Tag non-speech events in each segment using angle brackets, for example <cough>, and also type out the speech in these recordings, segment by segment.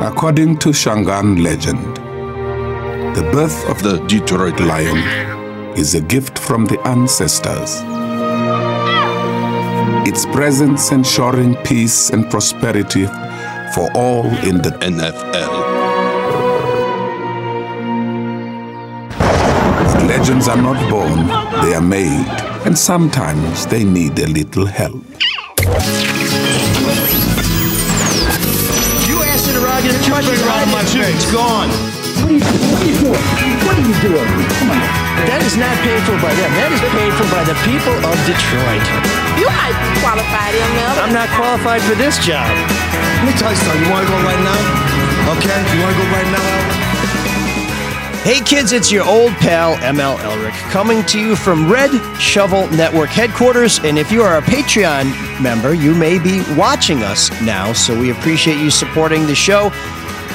According to Shangaan legend, the birth of the Detroit Lion is a gift from the ancestors. Its presence ensuring peace and prosperity for all in the NFL. Legends are not born, they are made, and sometimes they need a little help. Asked interrogative question around my suit. It's gone. What are you, what are you doing? What are you doing? Come on. That is not paid for by them. That is paid for by the people of Detroit. You might be qualified, ML. I'm not qualified for this job. Let me tell you something. You want to go right now? Okay? You want to go right now, Hey kids, it's your old pal ML Elrick coming to you from Red Shovel Network headquarters. And if you are a Patreon member, you may be watching us now. So we appreciate you supporting the show.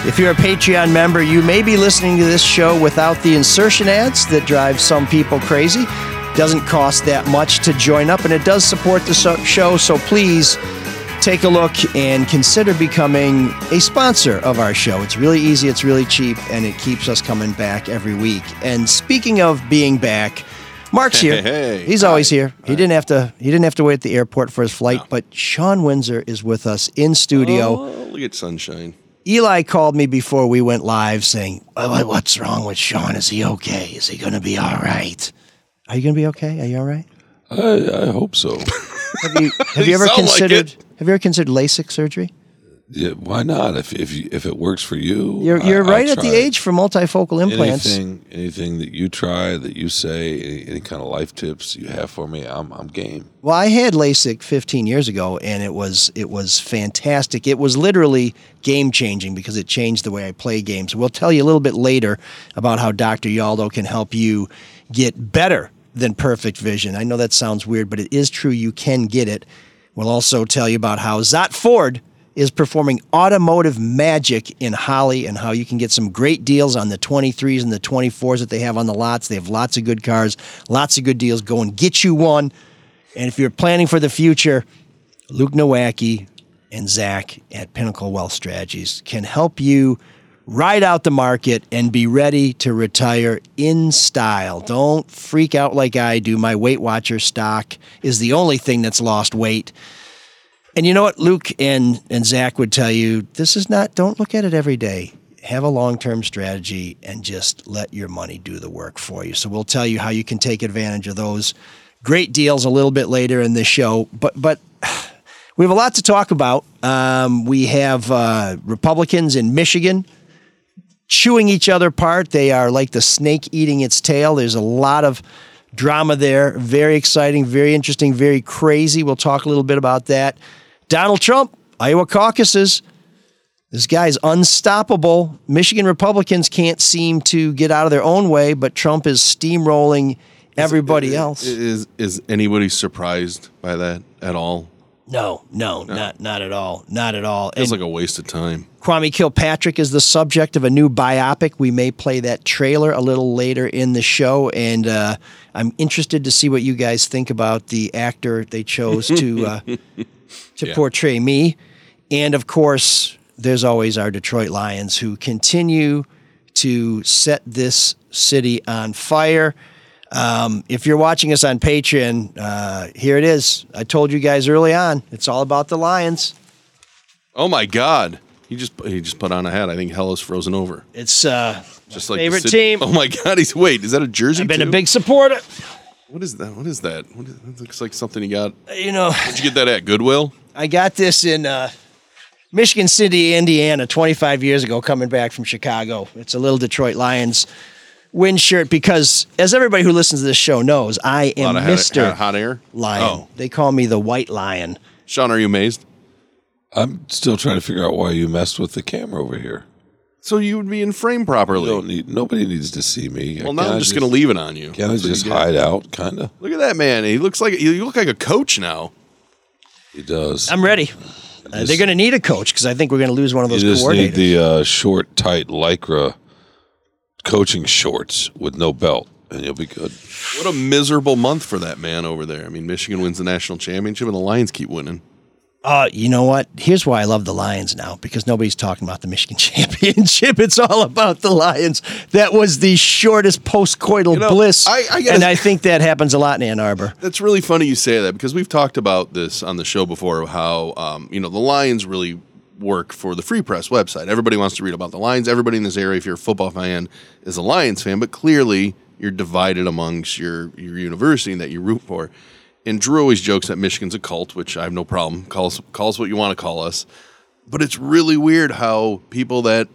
If you're a Patreon member, you may be listening to this show without the insertion ads that drive some people crazy. Doesn't cost that much to join up, and it does support the show. So please take a look and consider becoming a sponsor of our show. It's really easy, it's really cheap, and it keeps us coming back every week. And speaking of being back, Marc's here. Hey, hey. He's always here. He didn't have to. He didn't have to wait at the airport for his flight. But Shawn Windsor is with us in studio. Oh, look at sunshine. Eli called me before we went live, saying, "What- "What's wrong with Shawn? Is he okay? Is he going to be all right? Are you going to be okay? Are you all right? I, I hope so. Have you <laughs> have you ever like considered it. Have you ever considered LASIK surgery? Yeah, why not? If if you, if it works for you, You're you're I'll right at the age for multifocal implants. Anything anything that you try, that you say, any, any kind of life tips you have for me, I'm I'm game. Well, I had LASIK 15 years ago, and it was it was fantastic. It was literally game changing because it changed the way I play games. We'll tell you a little bit later about how Dr. Yaldo can help you get better than perfect vision. I know that sounds weird, but it is true. You can get it. We'll also tell you about how Szott Ford is performing automotive magic in Holly and how you can get some great deals on the 23s and the 24s that they have on the lots. They have lots of good cars, lots of good deals. Go and get you one. And if you're planning for the future, Luke Nowacki and Zach at Pinnacle Wealth Strategies can help you ride out the market and be ready to retire in style. Don't freak out like I do. My Weight Watcher stock is the only thing that's lost weight. And you know what, Luke and, and Zach would tell you this is not, don't look at it every day. Have a long term strategy and just let your money do the work for you. So we'll tell you how you can take advantage of those great deals a little bit later in the show. But, but <sighs> we have a lot to talk about. Um, we have uh, Republicans in Michigan chewing each other apart. They are like the snake eating its tail. There's a lot of drama there. Very exciting, very interesting, very crazy. We'll talk a little bit about that. Donald Trump, Iowa caucuses. This guy's unstoppable. Michigan Republicans can't seem to get out of their own way, but Trump is steamrolling everybody uh, else. Is is anybody surprised by that at all? No, no, not not at all. Not at all. And- like a waste of time. Kwame Kilpatrick is the subject of a new biopic. We may play that trailer a little later in the show, and uh, I'm interested to see what you guys think about the actor they chose to uh, <laughs> to Yeah. portray me. And of course, there's always our Detroit Lions who continue to set this city on fire. Um, if you're watching us on Patreon, uh, here it is. I told you guys early on. It's all about the Lions. Oh my God! He just he just put on a hat. I think hell is frozen over. It's uh, Just like favorite team. Oh my God! He's wait. Is that a jersey? I've been too? a big supporter. What is that? What is that? What is, that looks like something you got. You know, Did you get that at Goodwill? I got this in uh, Michigan City, Indiana, 25 years ago, coming back from Chicago. It's a little Detroit Lions wind shirt because, as everybody who listens to this show knows, I am of hot, Mr. hot, hot air. Lion. Oh, They call me the White Lion. Shawn, are you amazed? I'm still trying to figure out why you messed with the camera over here. So you would be in frame properly. don't need nobody needs to see me. well, now I'm just, gonna leave it on you. Can I That's what just you get. hide out? Kind of. Look at that man. He looks like you look like a coach now. He does. I'm ready. Uh, they're going to need a coach because I think we're going to lose one of you those just need coordinators. the uh, short, tight lycra coaching shorts with no belt, and you'll be good. What a miserable month for that man over there. I mean, Michigan wins the national championship, and the Lions keep winning. Uh, you know what? Here's why I love the Lions now because nobody's talking about the Michigan <laughs> championship. It's all about the Lions. That was the shortest postcoital You know, bliss, I- I gotta- and I think that happens a lot in Ann Arbor. That's really funny you say that because we've talked about this on the show before. How um, you know the Lions really work for the Free Press website. Everybody wants to read about the Lions. Everybody in this area, if you're a football fan, is a Lions fan. But clearly, you're divided amongst your your university that you root for. And Drew always jokes that Michigan's a cult, which I have no problem. Calls calls what you want to call us. But it's really weird how people that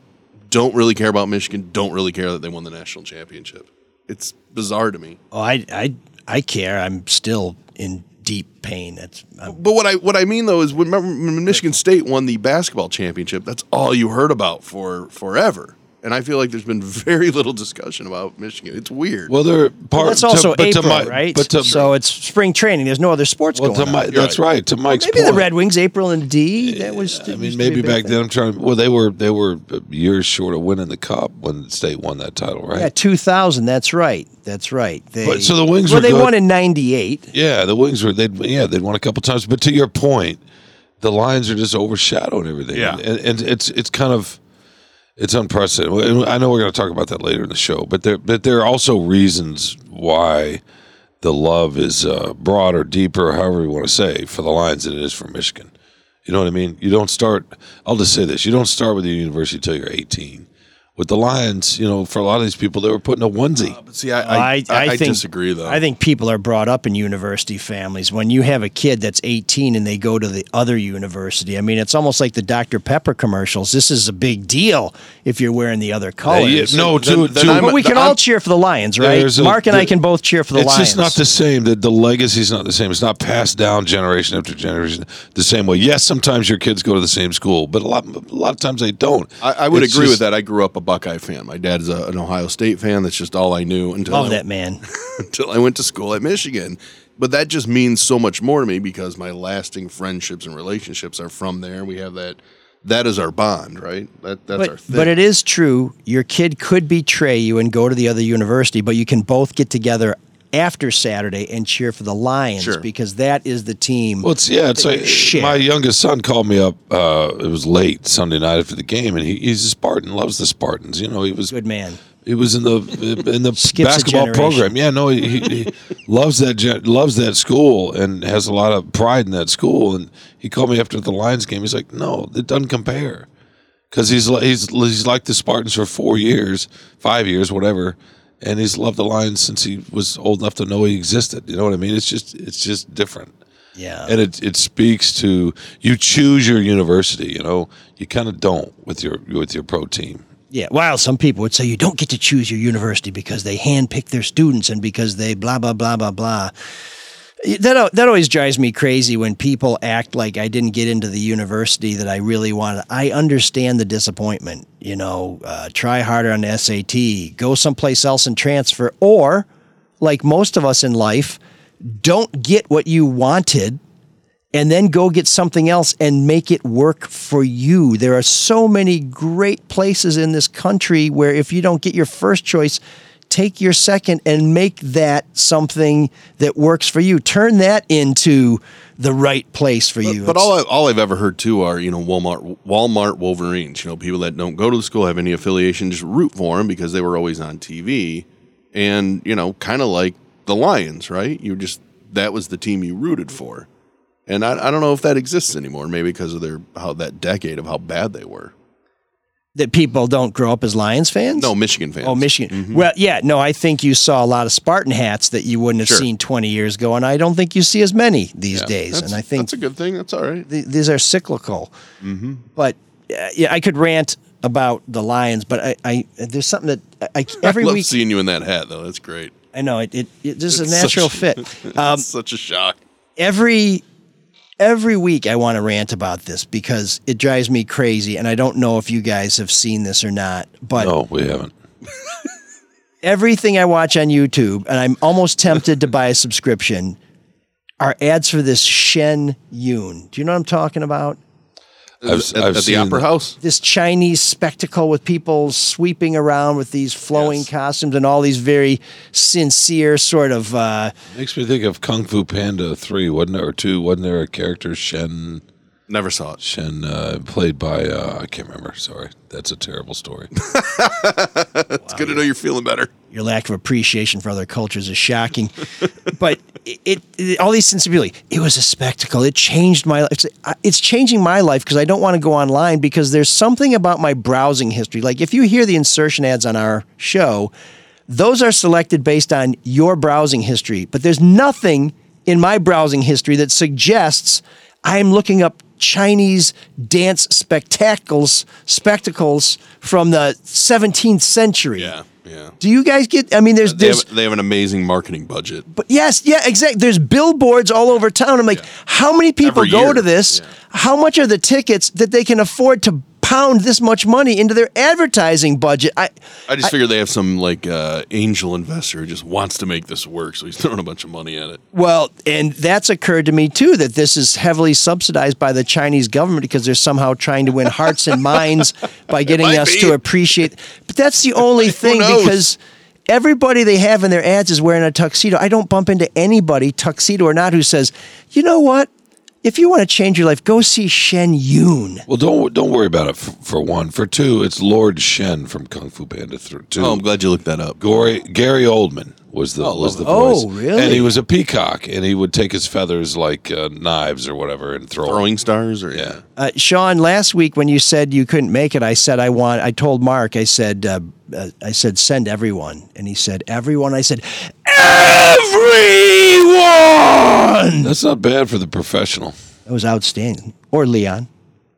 don't really care about Michigan don't really care that they won the national championship. It's bizarre to me. Oh, I, I, I care. I'm still in deep pain. That's I'm, But what I what I mean though is when, when Michigan State won the basketball championship, that's all you heard about for forever. And I feel like there's been <laughs> very little discussion about Michigan. It's weird. Well, they're part. that's also to, but April, to my, right? But to, so it's spring training. There's no other sports well, going to my, on. that's right. To Mike's Maybe point. the Red Wings, April and D. That was. I mean, used to be a maybe back thing. then I'm trying. Well, they were they were years short of winning the cup when the State won that title, right? Yeah, 2000. That's right. That's right. They, But- so the Wings Well, were they good. won in '98. Yeah, the Wings were they yeah they'd won a couple times, but to your point, the Lions are just overshadowing everything. Yeah. and, and it's it's kind of it's unprecedented. I know we're going to talk about that later in the show, but there but there are also reasons why the love is uh, broader, deeper, however you want to say, for the Lions than it is for Michigan. You know what I mean? You don't start. I'll just say this: you don't start with the university until you're 18. With the Lions, you know, for a lot of these people, they were putting a onesie. Uh, but see, I I, I, I think, disagree though. I think people are brought up in university families. When you have a kid that's 18 and they go to the other university, I mean, it's almost like the Dr. Pepper commercials. This is a big deal if you're wearing the other colors. Yeah, no, to, then to, I'm- but we can I'm- all cheer for the Lions, right? There's a- Marc and I can both cheer for the it's Lions. just not the same. The the legacy's not the same. It's not passed down generation after generation the same way. Yes, sometimes your kids go to the same school, but a lot a lot of times they don't. I, I would It's agree with that. I grew up a Buckeye fan. My dad's a, an Ohio State fan. That's just all I knew until Love I, that man. <laughs> until I went to school at Michigan. But that just means so much more to me because my lasting friendships and relationships are from there. We have that. That is our bond, right? That that's our thing. but it is true. Your kid could betray you and go to the other university, but you can both get together after Saturday and cheer for the Lions Sure. because that is the team. Well, it's yeah. It's like you share. my youngest son called me up. Uh, it was late Sunday night after the game, and he, he's a Spartan, loves the Spartans. You know, he was Good man. he was in the in the <laughs> basketball program. Yeah, no, he, he, he loves that loves that school and has a lot of pride in that school. And he called me after the Lions game. He's like, "No, it doesn't compare." Because he's li- he's he's liked the Spartans for four years, five years, whatever, and he's loved the Lions since he was old enough to know he existed. You know what I mean? It's just it's just different Yeah. and it it speaks to you choose your university. You know, you kind of don't with your with your pro team. Yeah, while some people would say you don't get to choose your university because they handpick their students and because they blah blah blah blah blah. That that always drives me crazy when people act like I didn't get into the university that I really wanted. I understand the disappointment. You know, uh, try harder on the SAT, go someplace else and transfer, or like most of us in life, don't get what you wanted and then go get something else and make it work for you. There are so many great places in this country where if you don't get your first choice, take your second and make that something that works for you. Turn that into the right place for you. But It's- all I, all I've ever heard too are you know Walmart Walmart Wolverines. You know people that don't go to the school have any affiliation, just root for them because they were always on TV, and you know kind of like the Lions, right? You just that was the team you rooted for, and I, I don't know if that exists anymore. Maybe because of their how that decade of how bad they were. That people don't grow up as Lions fans? No, Michigan fans. Oh, Michigan. Well, yeah, no, I think you saw a lot of Spartan hats that you wouldn't have Sure. seen 20 years ago, and I don't think you see as many these days. And I think that's a good thing. That's all right. th- these are cyclical. But uh, yeah, I could rant about the Lions, but I, I there's something that I, <laughs> every I love week seeing you in that hat though. That's great. I know it. it, it this is a natural such- fit. <laughs> Um, It's such a shock. every every week I want to rant about this because it drives me crazy, and I don't know if you guys have seen this or not, but No, we haven't. <laughs> everything I watch on YouTube, and I'm almost tempted to buy a subscription, are ads for this Shen Yun. Do you know what I'm talking about? I've, at, I've at the Opera House. This Chinese spectacle with people sweeping around with these flowing Yes. costumes and all these very sincere sort of. Uh, Makes me think of Kung Fu Panda three, wasn't there, or two? Wasn't there a character Shen? Never saw it. Shen, uh, played by uh, I can't remember. Sorry, that's a terrible story. <laughs> It's good to know you're feeling better. Your lack of appreciation for other cultures is shocking. <laughs> but it, it, all these sensibility, it was a spectacle. It changed my life. It's, it's changing my life because I don't want to go online because there's something about my browsing history. Like if you hear the insertion ads on our show, those are selected based on your browsing history. But there's nothing in my browsing history that suggests I'm looking up Chinese dance spectacles spectacles from the 17th century. Yeah, yeah. Do you guys get? I mean, there's They there's have, they have an amazing marketing budget. but yes, yeah, exactly. There's billboards all over town. I'm like, how many people Every go year. to this? Yeah. How much are the tickets that they can afford to pound this much money into their advertising budget? I I just figure they have some like uh, angel investor who just wants to make this work, so he's <laughs> throwing a bunch of money at it. well, and that's occurred to me too that this is heavily subsidized by the Chinese government because they're somehow trying to win hearts and minds by <laughs> getting us be. to appreciate. But that's the only <laughs> thing because everybody they have in their ads is wearing a tuxedo. I don't bump into anybody, tuxedo or not, who says, you know what? If you want to change your life, go see Shen Yun. well, don't don't worry about it. For, for one, for two, it's Lord Shen from Kung Fu Panda. Th- two, Oh, I'm glad you looked that up. Gory, Gary Oldman was the was the voice. Oh, really? And he was a peacock, and he would take his feathers like uh, knives or whatever and throw Throwing stars, or Yeah. Uh, Shawn, last week when you said you couldn't make it, I said I want. I told Mark. I said. Uh, uh, I said send everyone, and he said everyone. I said everyone. That's not bad for the professional. That was outstanding. Or Leon,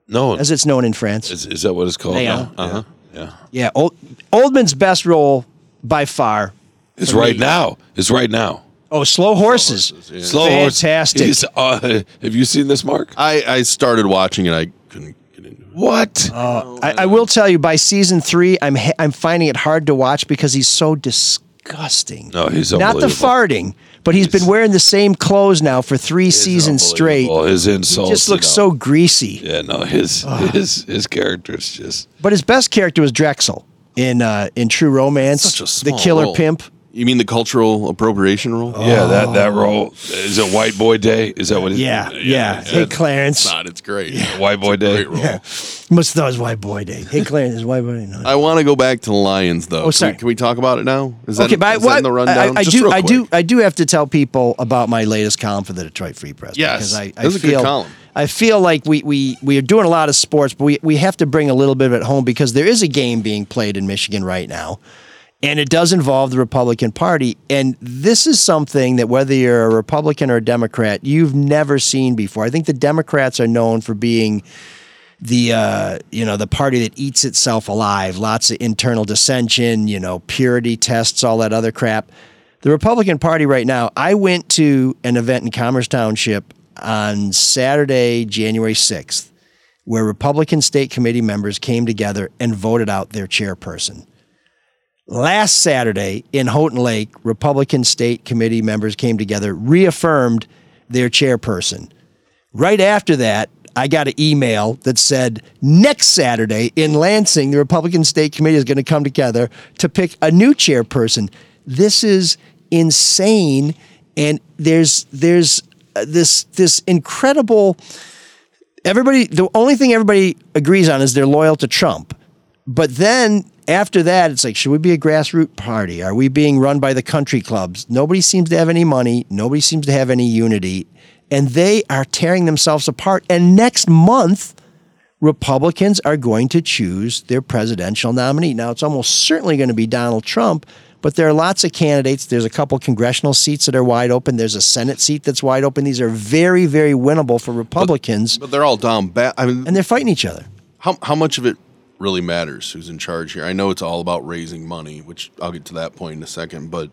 No, as it's known in France. is, is that what it's called? Leon. Uh huh. Yeah. Yeah, Old, Oldman's best role by far. It's right now. It's right now. Oh, Slow Horses. Slow horse. Fantastic. He's, uh, have you seen this, Marc? I, I started watching it. I couldn't get into it. What? I, I will tell you, by season three, I'm ha- I'm finding it hard to watch because he's so disgusting. No, he's not the farting, but he's been wearing the same clothes now for three seasons straight. Well, his He just looks you know. so greasy. Yeah, no, his his his character is just. But his best character was Drexl in uh, in True Romance, Such a the killer role. pimp. You mean the cultural appropriation role? Yeah, that that role is it. White Boy Day. Is that what? It, Yeah, yeah. Hey, Clarence. It's not. It's great. White Boy Day. Great role. Must have thought it was White Boy Day. Hey, Clarence, is White Boy Day? No. I want to go back to the Lions, though. Oh, sorry. Can we, can we talk about it now? Is that, okay, but I- is that in the what- rundown? I, I Just do, real I do, quick. I do have to tell people about my latest column for the Detroit Free Press. Yes, because I, I that was a good feel, column. I feel like we, we we are doing a lot of sports, but we we have to bring a little bit of it home because there is a game being played in Michigan right now, and it does involve the Republican Party. And this is something that whether you're a Republican or a Democrat, you've never seen before. I think the Democrats are known for being the uh, you know the party that eats itself alive, lots of internal dissension, you know, purity tests, all that other crap. The Republican Party right now. I went to an event in Commerce Township on Saturday, January sixth, where Republican state committee members came together and voted out their chairperson. Last Saturday in Houghton Lake, Republican state committee members came together, reaffirmed their chairperson. Right after that, I got an email that said next Saturday in Lansing, the Republican State Committee is going to come together to pick a new chairperson. This is insane, and there's there's uh, this this incredible. Everybody, the only thing everybody agrees on is they're loyal to Trump. But then after that, it's like, should we be a grassroots party? Are we being run by the country clubs? Nobody seems to have any money. Nobody seems to have any unity. And they are tearing themselves apart. And next month, Republicans are going to choose their presidential nominee. Now, it's almost certainly going to be Donald Trump, but there are lots of candidates. There's a couple congressional seats that are wide open. There's a Senate seat that's wide open. These are very, very winnable for Republicans, But they're all down bad. I mean, and they're fighting each other. how how much of it really matters? Who's in charge here? I know it's all about raising money, which I'll get to that point in a second. But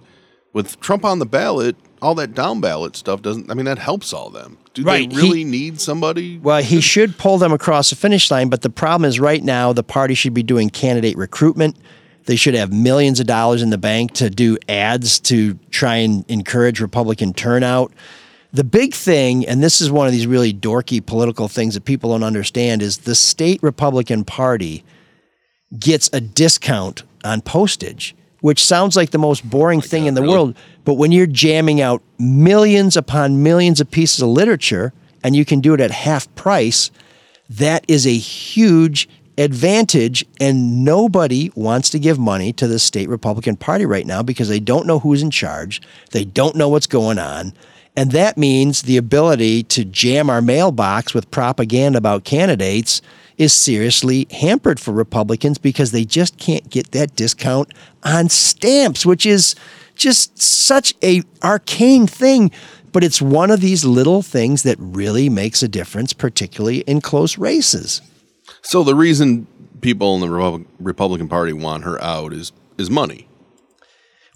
with Trump on the ballot, all that down ballot stuff doesn't. I mean, that helps all them. Do Right, they he- really need somebody? Well, he should pull them across the finish line, but the problem is right now the party should be doing candidate recruitment. They should have millions of dollars in the bank to do ads to try and encourage Republican turnout. The big thing, and this is one of these really dorky political things that people don't understand, is the state Republican Party gets a discount on postage, which sounds like the most boring oh, thing in the world. But when you're jamming out millions upon millions of pieces of literature and you can do it at half price, That is a huge advantage, and nobody wants to give money to the state Republican Party right now because they don't know who's in charge, they don't know what's going on. And that means the ability to jam our mailbox with propaganda about candidates is seriously hampered for Republicans because they just can't get that discount on stamps, which is just such a arcane thing. But it's one of these little things that really makes a difference, particularly in close races. So the reason people in the Republican Party want her out is is money.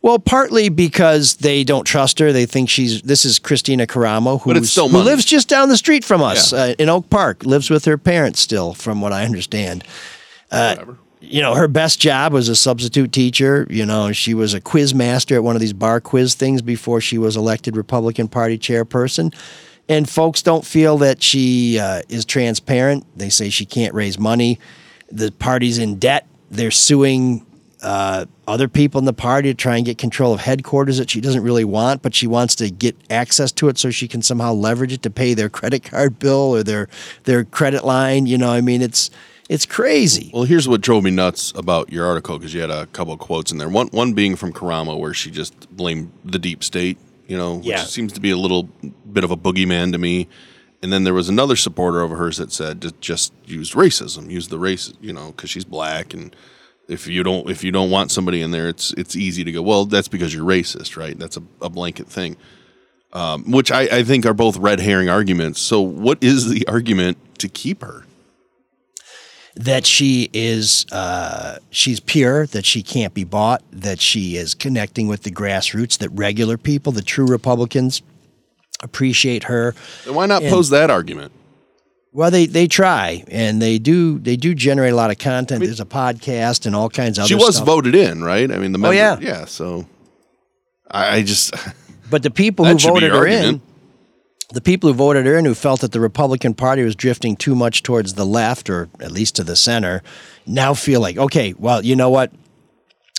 Well, partly because they don't trust her. They think she's this is Kristina Karamo, But it's who's- still who lives just down the street from us Yeah. uh, in Oak Park. Lives with her parents still, from what I understand. Whatever. you know, her best job was a substitute teacher. You know, she was a quiz master at one of these bar quiz things before she was elected Republican Party chairperson. And folks don't feel that she uh, is transparent. They say she can't raise money. The party's in debt. They're suing uh, other people in the party to try and get control of headquarters that she doesn't really want, but she wants to get access to it so she can somehow leverage it to pay their credit card bill or their their credit line. You know, I mean, it's it's crazy. Well, here's what drove me nuts about your article because you had a couple of quotes in there. One one being from Karamo where she just blamed the deep state, you know, which Yeah. seems to be a little bit of a boogeyman to me. And then there was another supporter of hers that said just, just use racism, use the race, you know, because she's black and if you don't if you don't want somebody in there, it's it's easy to go. Well, that's because you're racist, right? That's a, a blanket thing, um, which I, I think are both red herring arguments. So, what is the argument to keep her? that she is uh, she's pure, that she can't be bought, that she is connecting with the grassroots, that regular people, the true Republicans, appreciate her. Then why not And- pose that argument? Well, they they try and they do they do generate a lot of content. There's a podcast and all kinds of she was stuff. voted in, right? I mean, the oh, member, Oh, yeah. yeah. So I, I just <laughs> But the people who That should be voted her in, the people who voted her in, who felt that the Republican Party was drifting too much towards the left or at least to the center, now feel like, okay, well, you know what?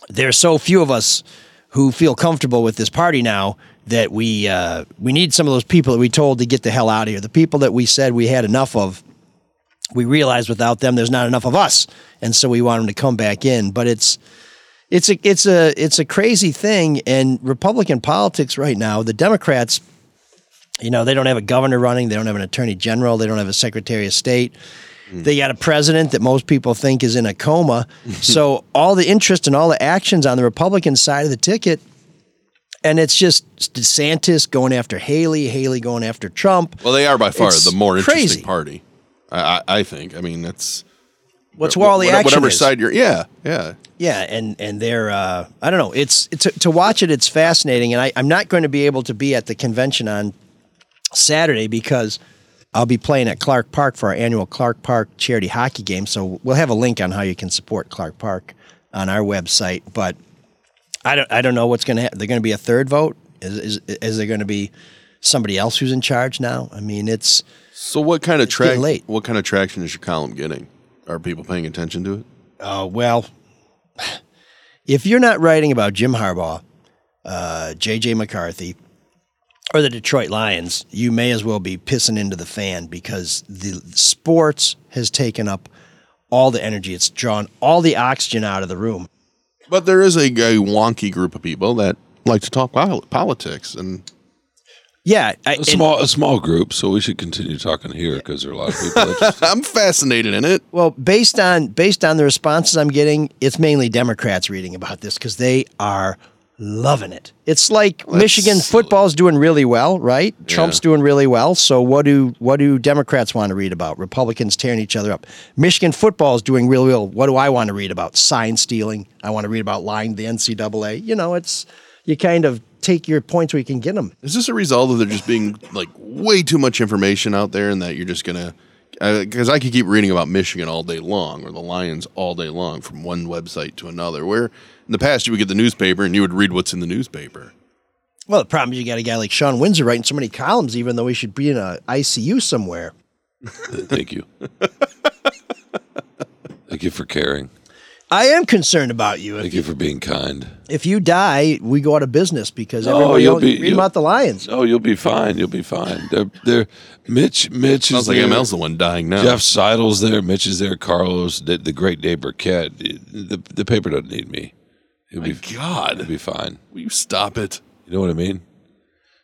There's so few of us who feel comfortable with this party now that we uh, we need some of those people that we told to get the hell out of here. The people that we said we had enough of. We realized without them, there's not enough of us, and so we want them to come back in. But it's it's a it's a it's a crazy thing and republican politics right now the democrats you know they don't have a governor running they don't have an attorney general they don't have a secretary of state they got a president that most people think is in a coma <laughs> so all the interest and all the actions on the republican side of the ticket and it's just DeSantis going after Haley, Haley going after Trump. well, they are by far It's the more interesting crazy. party. I, I, I think. I mean, that's What's where all the whatever, action whatever is. side you're. Yeah, yeah. Yeah, and and they're uh, I don't know. It's, it's to watch it. It's fascinating, and I, I'm not going to be able to be at the convention on Saturday because I'll be playing at Clark Park for our annual Clark Park charity hockey game. So we'll have a link on how you can support Clark Park on our website. But I don't I don't know what's going to happen. They're going to be a third vote. Is is, is there going to be somebody else who's in charge now? I mean, it's So what kind of It's getting track? late. What kind of traction is your column getting? Are people paying attention to it? Uh, well, if you're not writing about Jim Harbaugh, uh, J.J. McCarthy, or the Detroit Lions, you may as well be pissing into the fan because the sports has taken up all the energy. It's drawn all the oxygen out of the room. But there is a, a wonky group of people that like to talk pol- politics, and Yeah, I, A and- small, a small group, so we should continue talking here because there are a lot of people. <laughs> I'm fascinated in it. Well, based on based on the responses I'm getting, it's mainly Democrats reading about this because they are loving it. It's like Michigan football's doing really well, right? Trump's doing really well. So what do what do Democrats want to read about? Republicans tearing each other up. Michigan football is doing really well. What do I want to read about? Sign stealing. I want to read about lying to the NCAA. You know, it's you kind of take your points where you can get them. Is this a result of there just being like way too much information out there, and that you're just gonna? Because I could keep reading about Michigan all day long, or the Lions all day long, from one website to another. Where in the past you would get the newspaper and you would read what's in the newspaper. Well, the problem is you got a guy like Shawn Windsor writing so many columns, even though he should be in a ICU somewhere. Thank you. <laughs> Thank you for caring. I am concerned about you. Thank If, you for being kind. if you die, we go out of business because No, everybody you'll owns- be- read you'll- about the Lions. Oh, you'll be fine. You'll be fine. They're, they're Mitch. Mitch Sounds is like there. ML's the one dying now. Jeff Seidel's there. Mitch is there. Carlos, the, the great Dave Birkett. The, the paper doesn't need me. It'll My be, God. it'll be fine. Will you stop it? You know what I mean?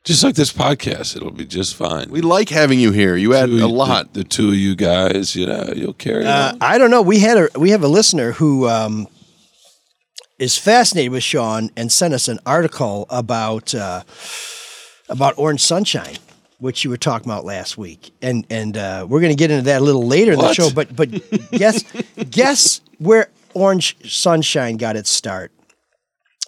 Just like this podcast, it'll be just fine. We like having you here. You add Two- a lot. The, the two of you guys, you know, you'll carry Uh, on. I don't know. We had a we have a listener who um, is fascinated with Shawn and sent us an article about uh, about Orange Sunshine, which you were talking about last week, and and uh, we're going to get into that a little later in the show. But but guess <laughs> guess where Orange Sunshine got its start.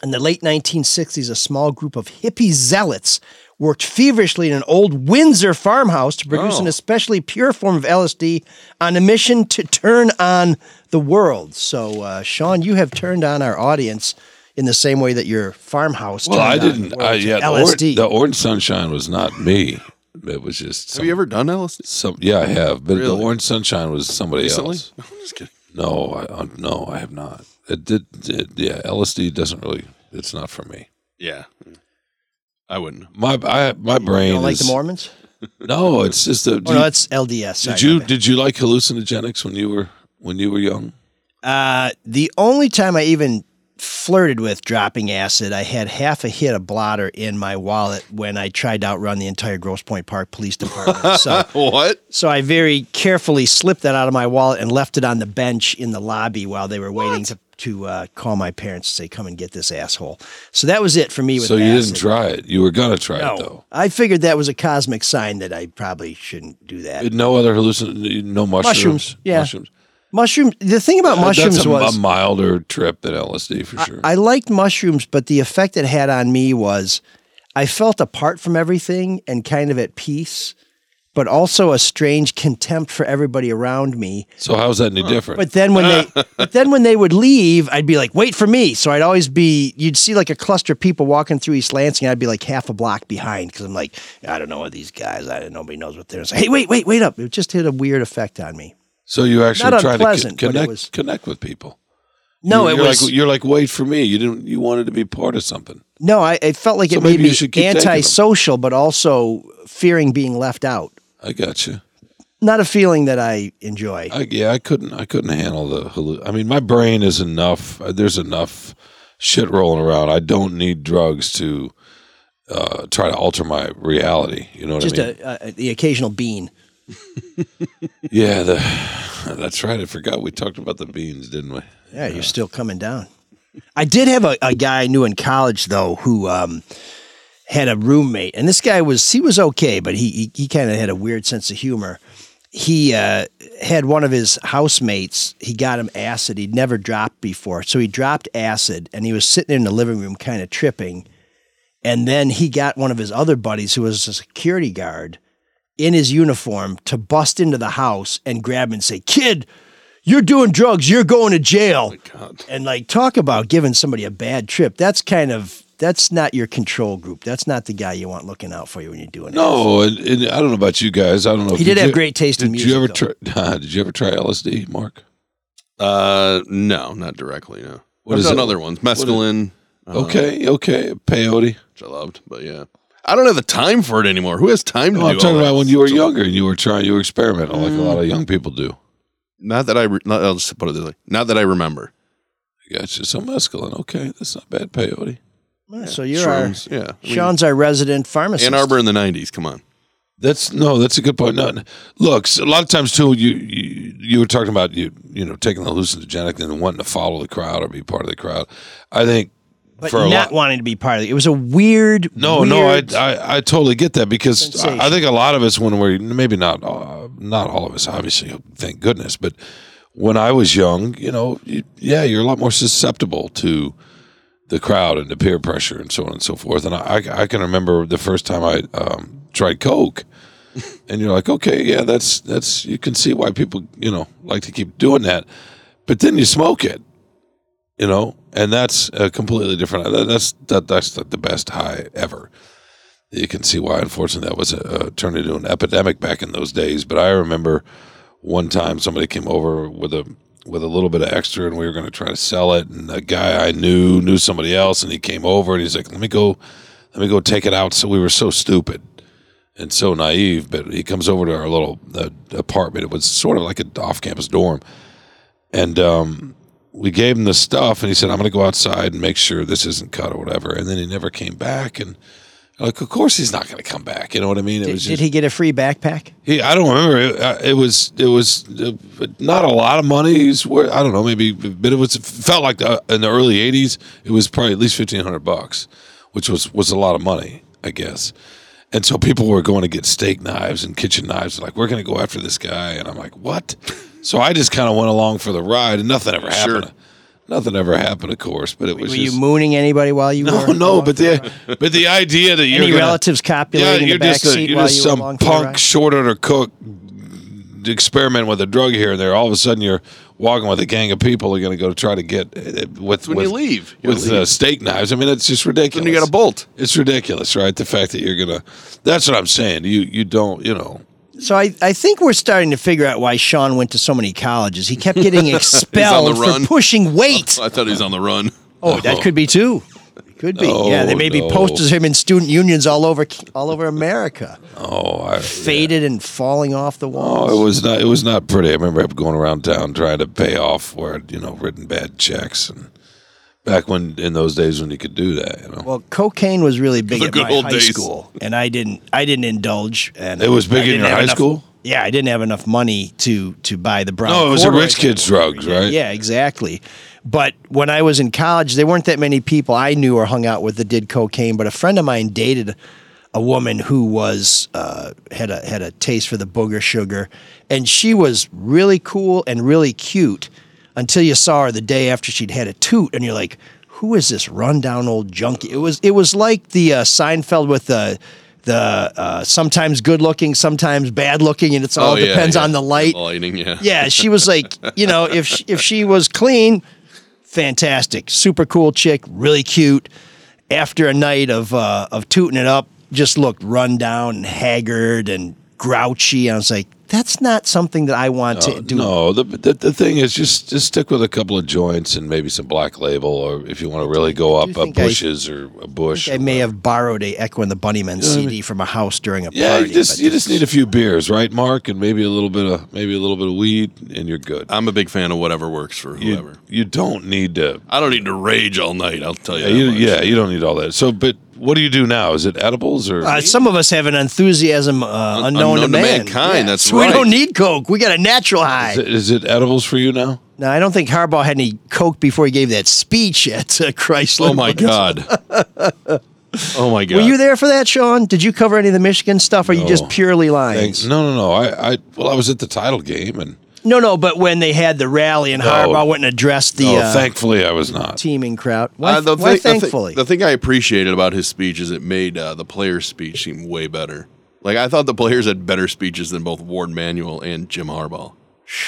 In the late 1960s, a small group of hippie zealots worked feverishly in an old Windsor farmhouse to produce an Oh. especially pure form of LSD on a mission to turn on the world. So, uh, Shawn, you have turned on our audience in the same way that your farmhouse well, turned I on didn't. world I, to yeah, the, or, LSD. the orange sunshine was not me. It was just. Have you ever done LSD? Some, yeah, I have, but Really? the orange sunshine was somebody Recently? else. <laughs> I'm just kidding. No, I, uh, no, I have not. It did. It, yeah, LSD doesn't really. It's not for me. Yeah. I wouldn't. My I, my brain you don't like is the Mormons? <laughs> no. It's just a. Oh, no, that's LDS. Sorry, did you my bad. did you like hallucinogenics when you were when you were young? Uh, the only time I even flirted with dropping acid, I had half a hit of blotter in my wallet when I tried to outrun the entire Grosse Pointe Park Police <laughs> Department. so, What? so I very carefully slipped that out of my wallet and left it on the bench in the lobby while they were waiting to to uh, call my parents and say, "Come and get this asshole." So that was it for me with So you didn't try it. You were gonna try it though. I figured that was a cosmic sign that I probably shouldn't do that. No other hallucin. No mushrooms. Mushrooms, yeah. Mushrooms. Mushroom. The thing about mushrooms That's a, was a milder trip than LSD for sure. I liked mushrooms, but the effect it had on me was I felt apart from everything and kind of at peace, but also a strange contempt for everybody around me. so how's that any different? But then when they <laughs> but then when they would leave, I'd be like, wait for me. So I'd always be you'd see like a cluster of people walking through East Lansing, I'd be like half a block behind because I'm like, I don't know what these guys, I nobody knows what they're saying. Hey, wait, wait, wait up. It just had a weird effect on me. so you actually not tried to unpleasant, co- but it connect was- connect with people. No, you're, it you're was like you're like wait for me. You didn't. You wanted to be part of something. no, I it felt like So it made maybe you me should keep taking them. antisocial, but also fearing being left out. I got you. not a feeling that I enjoy. I, yeah, I couldn't. I couldn't handle the. I mean, my brain is enough. uh, There's enough shit rolling around. I don't need drugs to uh, try to alter my reality. You know what Just I mean? a, a, the occasional bean. <laughs> yeah, the, <laughs> that's right. I forgot we talked about the beans, didn't we? Yeah, you're still coming down. I did have a, a guy I knew in college though who um, had a roommate, and this guy was he was okay, but he he, he kind of had a weird sense of humor. He uh, had one of his housemates. He got him acid. He'd never dropped before, so he dropped acid, and he was sitting in the living room, kind of tripping. And then he got one of his other buddies, who was a security guard, in his uniform to bust into the house and grab him and say, "Kid, you're doing drugs. You're going to jail." And like talk about giving somebody a bad trip. That's kind of that's not your control group. That's not the guy you want looking out for you when you're doing it. No, and, and I don't know about you guys. I don't know. He if did you- have great taste in music. Did you ever music, try? <laughs> did you ever try LSD, Marc? Uh, no, not directly. No. What I've is done it? other ones. Mescaline, uh, Okay, okay, peyote. which I loved, but yeah, I don't have the time for it anymore. Who has time to No, do? I'm all talking that? about when you were So- younger and you were trying, you were experimenting like a lot of young people do. Not that I. Re- not, I'll just put it this way. Not that I remember. Gotcha. Some mescaline. Okay, that's not bad. Peyote. Yeah, so you're Shrooms, our yeah. I mean, Shawn's our resident pharmacist. Ann Arbor in the '90s. Come on. That's no, that's a good point. No, look, a lot of times too, you, you you were talking about you you know taking the hallucinogenic and wanting to follow the crowd or be part of the crowd. I think but for not lot, wanting to be part of it. It was a weird. no, no, I, I I totally get that because I, I think a lot of us when we're maybe not uh, not all of us, obviously, thank goodness, but when I was young, you know, you, yeah, you're a lot more susceptible to the crowd and the peer pressure and so on and so forth. And I, I can remember the first time I um, tried Coke, <laughs> and you're like, okay, yeah, that's that's you can see why people you know like to keep doing that, but then you smoke it, you know, and that's a completely different. that- That's that that's the the best high ever. You can see why, unfortunately, that was a, uh, turned into an epidemic back in those days. But I remember one time somebody came over with a with a little bit of extra, and we were going to try to sell it. And a guy I knew knew somebody else, and he came over and he's like, "Let me go, let me go take it out." So we were so stupid and so naive, but he comes over to our little uh, apartment. It was sort of like an off-campus dorm, and um, we gave him the stuff, and he said, "I'm going to go outside and make sure this isn't cut or whatever." And then he never came back, and like, of course he's not going to come back. You know what I mean? It Did, was did he get a free backpack? he, I don't remember. It, uh, it was it was uh, not a lot of money. He's wor- I don't know, maybe, but it was it felt like the, in the early '80s, it was probably at least fifteen hundred bucks, which was was a lot of money, I guess. And so people were going to get steak knives and kitchen knives, like we're going to go after this guy, and I'm like, what? So I just kind of went along for the ride, and nothing ever happened. Sure. Nothing ever happened, of course, but it was Were just, you mooning anybody while you no, were? <laughs> no, no, but the but the idea that you're Any gonna, relatives copulating in you're the back just a, seat you're while just you were some along for the punk ride? short order cook experiment with a drug here and there. All of a sudden, you're walking with a gang of people. You're going to go try to get uh, with when with, you leave. You gotta with uh, steak knives. I mean, it's just ridiculous. Then you got to bolt. It's ridiculous, right? The fact that you're gonna. That's what I'm saying. You you don't you know. So I, I think we're starting to figure out why Shawn went to so many colleges. He kept getting <laughs> expelled for run. pushing weight. I thought he was on the run. Oh, that oh. could be too. Could be. Oh, yeah, there may be no. posters of him in student unions all over all over America, Oh, I, faded and falling off the oh, walls. Oh, it was not. It was not pretty. I remember going around town trying to pay off where you know written bad checks and back when in those days when you could do that. You know, Well, cocaine was really big The at good my old high days. school, and I didn't. I didn't indulge. And It was big I in didn't your have high enough- school? Yeah, I didn't have enough money to to buy the brown. no, it was quarter. rich kid's drugs, right? Yeah, exactly. But when I was in college, there weren't that many people I knew or hung out with that did cocaine. But a friend of mine dated a woman who was uh, had a had a taste for the booger sugar, and she was really cool and really cute until you saw her the day after she'd had a toot, and you're like, "Who is this rundown old junkie?" It was it was like the uh, Seinfeld with the. The uh, sometimes good looking, sometimes bad looking, and it's all Oh, yeah, depends yeah. on the light. lighting. Yeah. Yeah, she was like, you know, if she, if she was clean, fantastic, super cool chick, really cute. After a night of uh, of tooting it up, just looked run down and haggard and grouchy. I was like, that's not something that I want to do. No, the, the the thing is just just stick with a couple of joints and maybe some black label, or if you want to really go up uh, think I- bushes or a bush. I or may have borrowed a Echo and the Bunnymen CD from a house during a Yeah, party. you just you just need a few beers, right, Marc, and maybe a little bit of maybe a little bit of weed, and you're good. I'm a big fan of whatever works for whoever. You, you don't need to. I don't need to rage all night. I'll tell you. Yeah, that you, much. yeah, you don't need all that. So, but what do you do now? Is it edibles or? Uh, some of us have an enthusiasm uh, unknown, unknown to man. mankind, that's so right. We don't need coke. We got a natural high. is, it, is it edibles for you now? Now, I don't think Harbaugh had any coke before he gave that speech at uh, Chrysler. Oh my god. <laughs> oh my god. Were you there for that, Shawn? Did you cover any of the Michigan stuff, or you just purely lying? No, no, no. I, I, well, I was at the title game, and No, no. But when they had the rally and No. Harbaugh went and addressed the oh, uh, thankfully, I was not. teaming crowd, why, Uh, the, why thing, the thi- thankfully? the thing I appreciated about his speech is it made uh, the player's speech seem way better. Like I thought the players had better speeches than both Warde Manuel and Jim Harbaugh.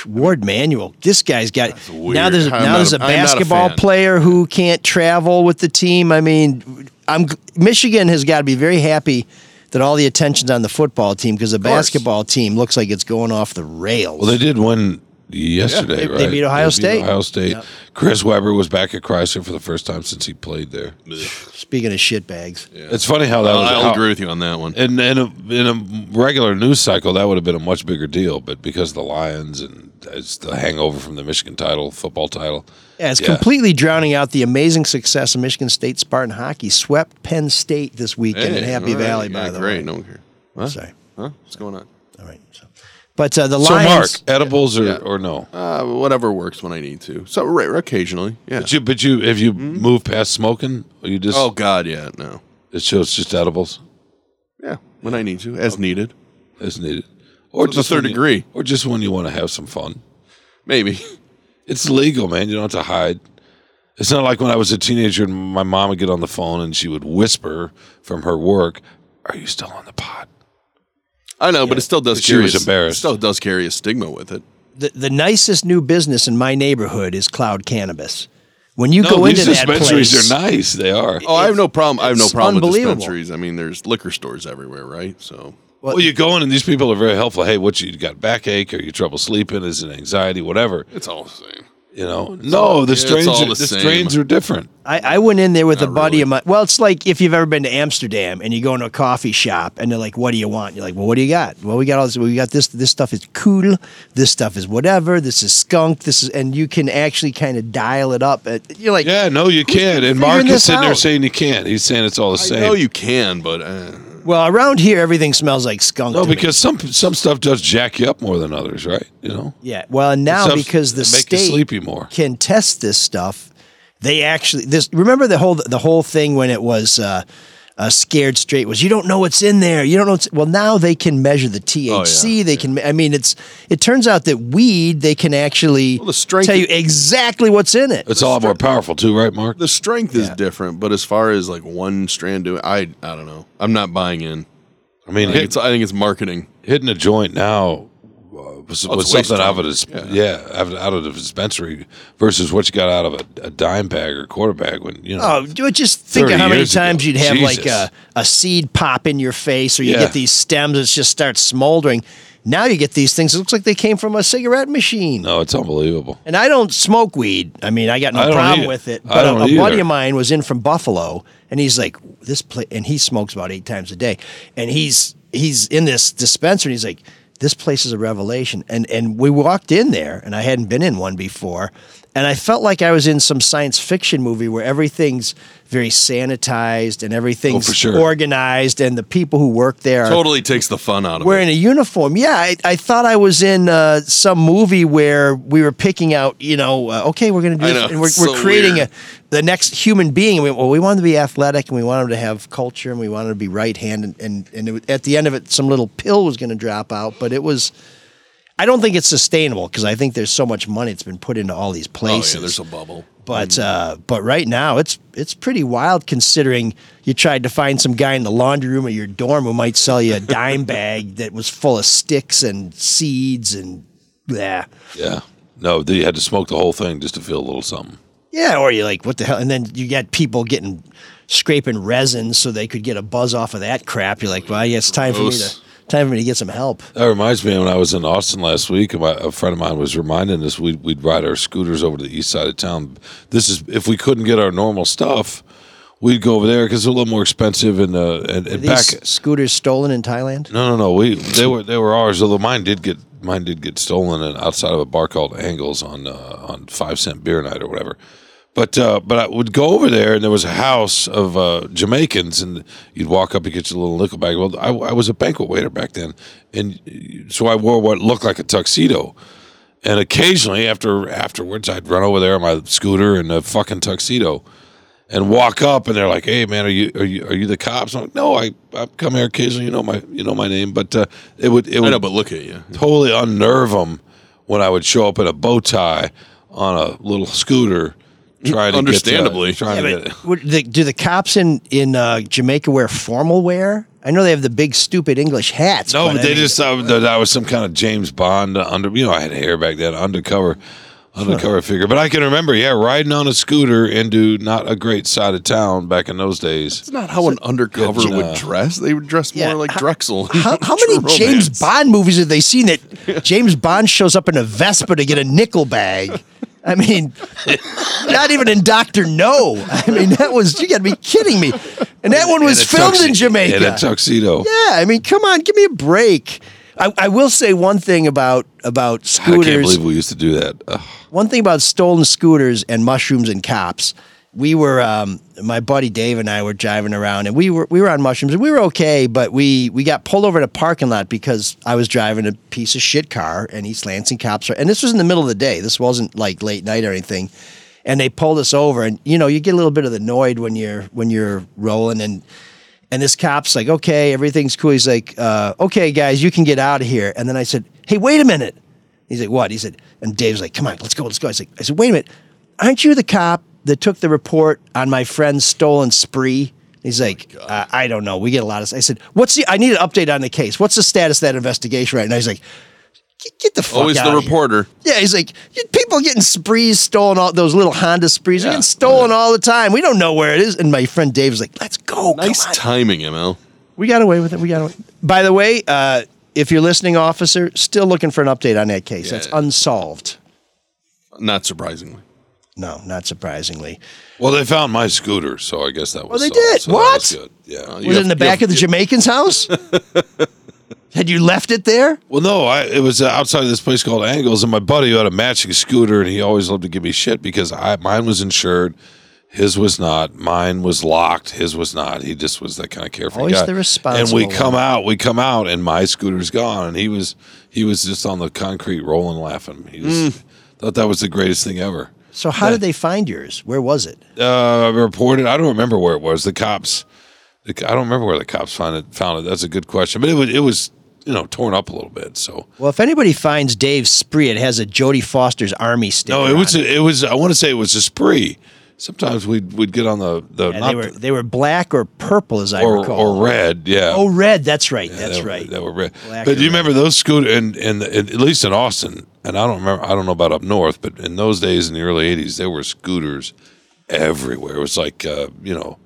Warde Manuel. This guy's got weird. now. There's I'm now not there's a- a I'm not a basketball fan. player who can't travel with the team. I mean, I'm Michigan has got to be very happy that all the attention's on the football team because the basketball team looks like it's going off the rails. Well, they did win yesterday, they- right? they beat Ohio State. Ohio State. Yep. Chris Webber was back at Chrysler for the first time since he played there. Speaking of shitbags, It's funny how that I'll, was. I'll how- agree with you on that one. In, in, a, in a regular news cycle, that would have been a much bigger deal, but because the Lions and it's the hangover from the Michigan title, football title. yeah, it's Yeah. completely drowning out the amazing success of Michigan State Spartan hockey. Swept Penn State this weekend in Happy all right. Valley. Yeah, by the great. way, No one cares. What? sorry. Huh? What's going on? All right. So, but uh, the So, Marc, edibles or, Yeah. or no? Uh, whatever works when I need to. So right, occasionally, yeah. But you, but you, have you moved past smoking? Or you just oh God, yeah, no, it shows just edibles yeah, when I need to, as needed, as needed, or To the third you- degree. or just when you want to have some fun. maybe. <laughs> It's legal, man. You don't have to hide. It's not like when I was a teenager and my mom would get on the phone and she would whisper from her work, "Are you still on the pod?" I know, but it still does She carry. was a- embarrassed. Still does carry a stigma with it. the, the nicest new business in my neighborhood is Cloud Cannabis. When you No, go these into that dispensaries place, are nice. They are. Oh, I have no problem. I have no problem with unbelievable. dispensaries. I mean, there's liquor stores everywhere, right? So Well, you go in and these people are very helpful. Hey, what you got? Backache? Are you trouble sleeping? Is it anxiety? Whatever. it's all the same. You know, no, the it's strains all are, the the strains are different. I, I went in there with a buddy really. of mine. Well, it's like if you've ever been to Amsterdam and you go into a coffee shop and they're like, "What do you want?" You're like, "Well, what do you got?" Well, we got all this. We got this. This stuff is cool. This stuff is whatever. This is skunk. This is, and you can actually kind of dial it up. At, you're like, Yeah, no, you can't. And Marc is this sitting there saying you can't. He's saying it's all the I same. know you can, but uh, Well, around here, everything smells like skunk. no, to me. because some some stuff does jack you up more than others, right? You know, yeah. Well, and now Some because the make you state sleepy more. can test this stuff, they actually this. Remember the whole the whole thing when it was. Uh, uh, scared straight was you don't know what's in there you don't know what's, well now they can measure the THC they can I mean it's it turns out that weed they can actually the strength- tell you exactly what's in it it's a lot more powerful too, right, Marc? the strength is different. But as far as like one strand doing, I I don't know. I'm not buying in. I mean, I think it's, I think it's marketing. hitting a joint now uh, was, Oh, was something out of a stronger. dis- yeah, out of, out of the dispensary versus what you got out of a, a dime bag or quarter bag when you know. Oh, just think of how many years ago. times you'd have like a, a seed pop in your face, or you Yeah. get these stems that just start smoldering. Now you get these things. It looks like they came from a cigarette machine. no, it's unbelievable. And I don't smoke weed. I mean, I got no I problem either. with it. But a, don't a buddy of mine was in from Buffalo, and he's like, "This place," and he smokes about eight times a day. And he's he's in this dispensary. And he's like, "This place is a revelation." And and we walked in there, and I hadn't been in one before, and I felt like I was in some science fiction movie where everything's very sanitized and everything's Oh, sure. organized, and the people who work there are Totally takes the fun out of wearing it. Wearing a uniform. Yeah, I, I thought I was in uh, some movie where we were picking out, you know, uh, okay, we're going to do know, and we're, we're creating weird. a the next human being. And we, well, we wanted to be athletic, and we wanted to have culture, and we wanted to be right handed, and and it, at the end of it, some little pill was going to drop out, but it was. I don't think it's sustainable because I think there's so much money that's been put into all these places. Oh yeah, there's a bubble. But uh, but right now it's it's pretty wild considering you tried to find some guy in the laundry room at your dorm who might sell you a dime <laughs> bag that was full of sticks and seeds and yeah Yeah, no, they had to smoke the whole thing just to feel a little something. yeah or you're like what the hell and then you got people getting scraping resin so they could get a buzz off of that crap. You're like well yeah it's time for me to Gross. Time for me to get some help. That reminds me when I was in Austin last week, my, a friend of mine was reminding us we'd, we'd ride our scooters over to the east side of town. This is if we couldn't get our normal stuff, we'd go over there because it's a little more expensive. And uh, and, and back, scooters stolen in Thailand. no, no, no, we they were they were ours. Although mine did get mine did get stolen and outside of a bar called Angles on uh, on five cent beer night or whatever. But uh, but I would go over there and there was a house of uh, Jamaicans and you'd walk up and get your little nickel bag. Well, I, I was a banquet waiter back then, and so I wore what looked like a tuxedo. And occasionally, after afterwards, I'd run over there on my scooter in a fucking tuxedo, and walk up, and they're like, "Hey, man, are you are you are you the cops?" I'm like, "No, I I come here occasionally. You know my you know my name." But uh, it would it I would know, but look at you. totally unnerve them when I would show up in a bow tie on a little scooter, trying to Understandably. get, uh, trying Yeah, to get. but would the, do the cops in in uh, Jamaica wear formal wear? I know they have the big stupid English hats. No, but but I they mean- just thought that was some kind of James Bond uh, under. You know, I had hair back then, undercover, undercover figure. But I can remember, yeah, riding on a scooter into not a great side of town back in those days. It's not how an undercover Good, uh, would dress. They would dress more like how- Drexl. How, <laughs> how True many James. Bond movies have they seen that <laughs> James Bond shows up in a Vespa to get a nickel bag? I mean, not even in Doctor No. I mean, that was you got to be kidding me. And that one was filmed in Jamaica. In a tuxedo. Yeah, I mean, come on, give me a break. I, I will say one thing about about scooters. I can't believe we used to do that. Ugh. One thing about stolen scooters and mushrooms and cops, we were um, my buddy Dave and I were driving around and we were we were on mushrooms and we were okay, but we we got pulled over in a parking lot because I was driving a piece of shit car and East Lansing cops and this was in the middle of the day. This wasn't like late night or anything. And they pulled us over and you know, you get a little bit of the annoyed when you're when you're rolling and and this cop's like, okay, everything's cool. He's like, uh, okay, guys, you can get out of here. And then I said, hey, wait a minute. He's like, what? He said, and Dave's like, come on, let's go, let's go. I said, I said, wait a minute, aren't you the cop that took the report on my friend's stolen spree? He's like, uh, I don't know. We get a lot of. I said, what's the? I need an update on the case. What's the status of that investigation right now? He's like, get, the fuck Always out the of here." reporter. Yeah, he's like, people getting sprees stolen, all those little Honda sprees, Yeah. getting stolen all the time. We don't know where it is. And my friend Dave's like, let's go. Nice on." timing, ML. We got away with it. We got away. By the way, uh, if you're listening, officer, still looking for an update on that case. That's unsolved. Not surprisingly. No, not surprisingly. Well, they found my scooter, so I guess that was. Good. Well, they so- did? so that What? was good. Yeah. You Was it have- in the back have- of the Jamaican's house? <laughs> Had you left it there? Well, no, I, it was uh, outside of this place called Angles, and my buddy who had a matching scooter, and he always loved to give me shit because I mine was insured, his was not, mine was locked, his was not. He just was that kind of carefree Always guy. the And we come one. out, we come out, and my scooter's gone, and he was he was just on the concrete rolling, laughing. He just thought that was the greatest thing ever. So how did they find yours? Where was it? Uh, reported. I don't remember where it was. The cops. The, I don't remember where the cops found it. Found it. That's a good question. But it was it was you know torn up a little bit. So Well, if anybody finds Dave's spree, it has a Jodie Foster's army sticker. no, it was on it was. I want to say it was a spree. Sometimes we'd we'd get on the the not they were the- they were black or purple, as I or recall. or red. Yeah. Oh, red. That's right. That's That were- right. That were red. Black but do you red. remember those scooters and and at least in Austin? And I don't remember. I don't know about up north, but in those days in the early '80s, there were scooters everywhere. It was like uh, you know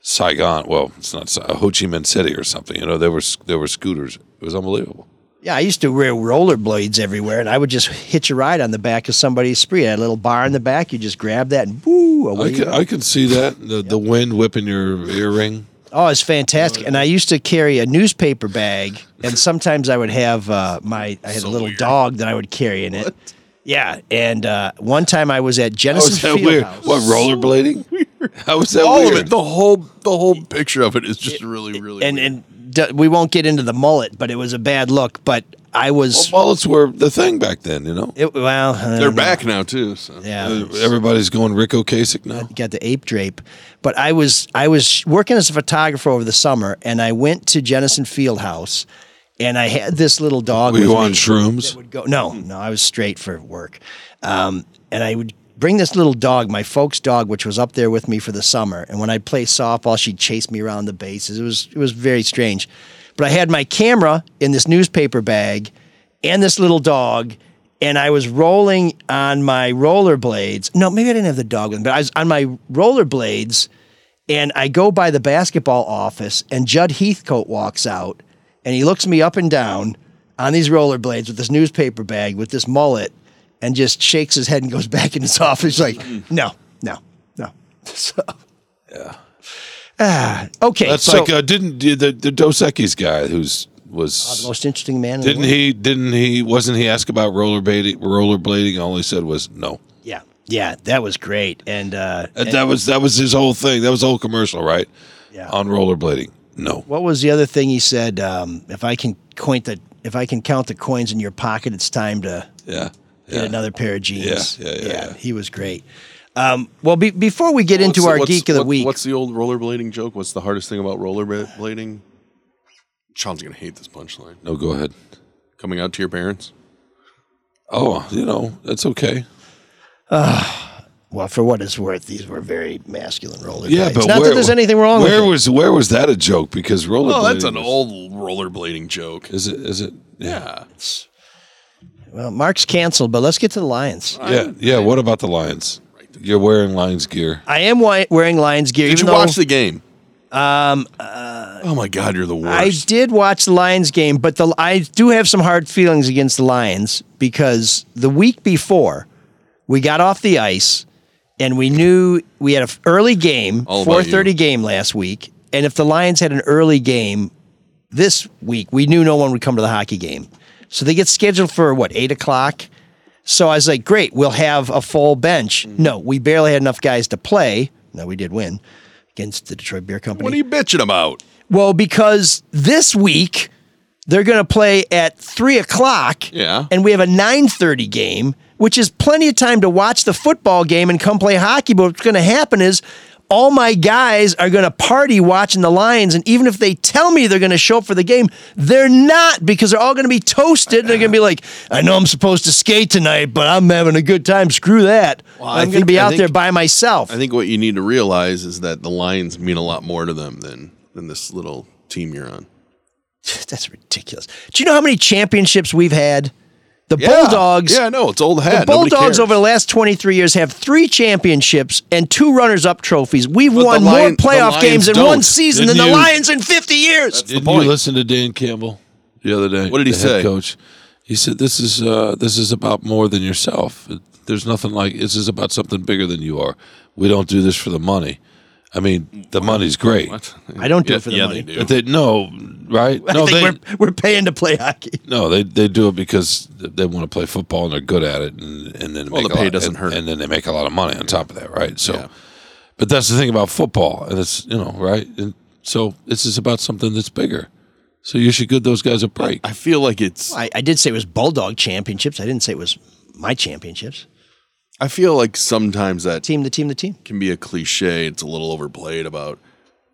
Saigon. Well, it's not Ho Chi Minh City or something. You know, there were there were scooters. It was unbelievable. Yeah, I used to wear rollerblades everywhere, and I would just hitch a ride on the back of somebody's spree. I had a little bar in the back. You just grab that and boo away. I you could. I could see that the <laughs> the wind whipping your earring. Oh, it's fantastic. And I used to carry a newspaper bag, and sometimes I would have uh, my I had a little dog that I would carry in it. Yeah, and uh, one time I was at How Genesis was that Field weird? What rollerblading? How was that All weird? of it, the whole the whole picture of it is just really really. and weird. and d- we won't get into the mullet, but it was a bad look. But I was Well, mullets were the thing back then. You know, it, well. I they're don't know. back now too. So. Yeah, everybody's going Ric Ocasek now. got the ape drape. But I was I was working as a photographer over the summer, and I went to Jenison Field House, and I had this little dog. Were you on me shrooms? that would go. No, no, I was straight for work, um, and I would bring this little dog, my folks' dog, which was up there with me for the summer. And when I'd play softball, she'd chase me around the bases. It was it was very strange. But I had my camera in this newspaper bag, and this little dog. And I was rolling on my rollerblades. No, maybe I didn't have the dog with me, but I was on my rollerblades and I go by the basketball office, and Judd Heathcote walks out, and he looks me up and down on these rollerblades with this newspaper bag with this mullet, and just shakes his head and goes back in his <laughs> office. Like, no, no, no. <laughs> So, yeah. Ah, okay. That's so, like uh, didn't the the, Dos Equis guy who's was the most interesting man. In the didn't world. he didn't he wasn't he asked about rollerblading rollerblading all he said was no Yeah, yeah, that was great. And uh, And that was that was his whole thing that was the whole commercial right Yeah. on rollerblading no what was the other thing he said? Um, if I can coin the, if I can count the coins in your pocket, it's time to yeah get yeah another pair of jeans. Yeah, yeah, yeah, yeah. He was great. Um, well, be, before we get into the- our geek of the what- week, What's the old rollerblading joke? What's the hardest thing about rollerblading? Shawn's gonna hate this punchline. no go ahead Coming out to your parents. oh you know that's okay well, for what it's worth, these were very masculine roller yeah but not where, that there's anything wrong with where it. was where was that a joke because rollerblading Oh, that's an old rollerblading joke. is it is it Yeah. Well, Marc's canceled, but let's get to the Lions. yeah yeah what about the Lions you're wearing Lions gear I am wi- wearing Lions gear. Did you though watch the game? Um. oh my God, you're the worst. I did watch the Lions game, but the I do have some hard feelings against the Lions because the week before we got off the ice and we knew we had an early game, All about four thirty game last week, and if the Lions had an early game this week, we knew no one would come to the hockey game. So they get scheduled for what eight o'clock. So I was like, great, we'll have a full bench. Mm-hmm. No, we barely had enough guys to play. No, we did win against the Detroit Beer Company. what are you bitching about? Well, because this week they're going to play at three o'clock. Yeah. And we have a nine thirty game, which is plenty of time to watch the football game and come play hockey. But what's going to happen is all my guys are going to party watching the Lions, and even if they tell me they're going to show up for the game, they're not because they're all going to be toasted. And they're going to be like, "I know I'm supposed to skate tonight, but I'm having a good time. Screw that. I I'm going to be out think- there by myself." I think what you need to realize is that the Lions mean a lot more to them than than this little team you're on. <sighs> That's ridiculous. Do you know how many championships we've had? The Yeah. Bulldogs. Yeah, no, it's old hat. The Bulldogs over the last 23 years have three championships and two runners up trophies. We've But won Lion- more playoff games in don't. one season than Didn't the you- Lions in 50 years. the Didn't point. you listen to Dan Campbell the other day? What did he the head say? Coach. He said, "This is uh, this is about more than yourself. There's nothing like this is about something bigger than you are. We don't do this for the money. I mean, the money's great. What? I don't do yeah, it for the yeah, money. They do. But they no, right? I No, think they we're, we're paying to play hockey. no, they they do it because they want to play football and they're good at it, and, and then Well, the pay lot, doesn't and, hurt. and then they make a lot of money on top of that, right? So, Yeah. but that's the thing about football, and it's you know right, and so this is about something that's bigger. So you should give those guys a break. I feel like it's. I, I did say it was Bulldog championships. I didn't say it was my championships. I feel like sometimes that Team, the team, the team. can be a cliche. It's a little overplayed about,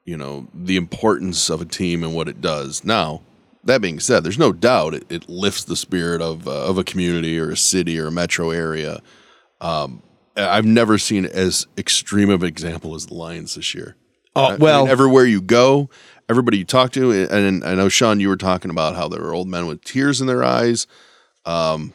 you know, the importance of a team and what it does. Now, that being said, there's no doubt it, it lifts the spirit of uh, of a community or a city or a metro area. Um, I've never seen as extreme of an example as the Lions this year. Oh, I- I well, mean, everywhere you go, everybody you talk to, and I know Shawn, you were talking about how there were old men with tears in their eyes. Um,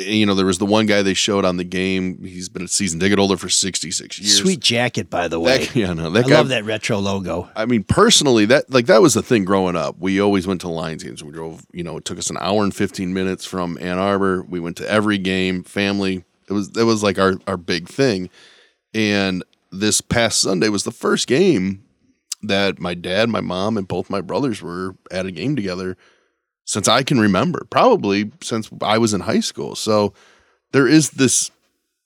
Eh, you know, there was the one guy they showed on the game. He's been a season ticket holder for 66 years. sweet jacket, by the way. That, <laughs> yeah, no, that I guy, love that retro logo. I mean, personally, that like that was the thing growing up. We always went to Lions games. We drove, you know, it took us an hour and fifteen minutes from Ann Arbor. We went to every game, family. It was it was like our our big thing. And this past Sunday was the first game that my dad, my mom, and both my brothers were at a game together since I can remember. Probably since I was in high school. So there is this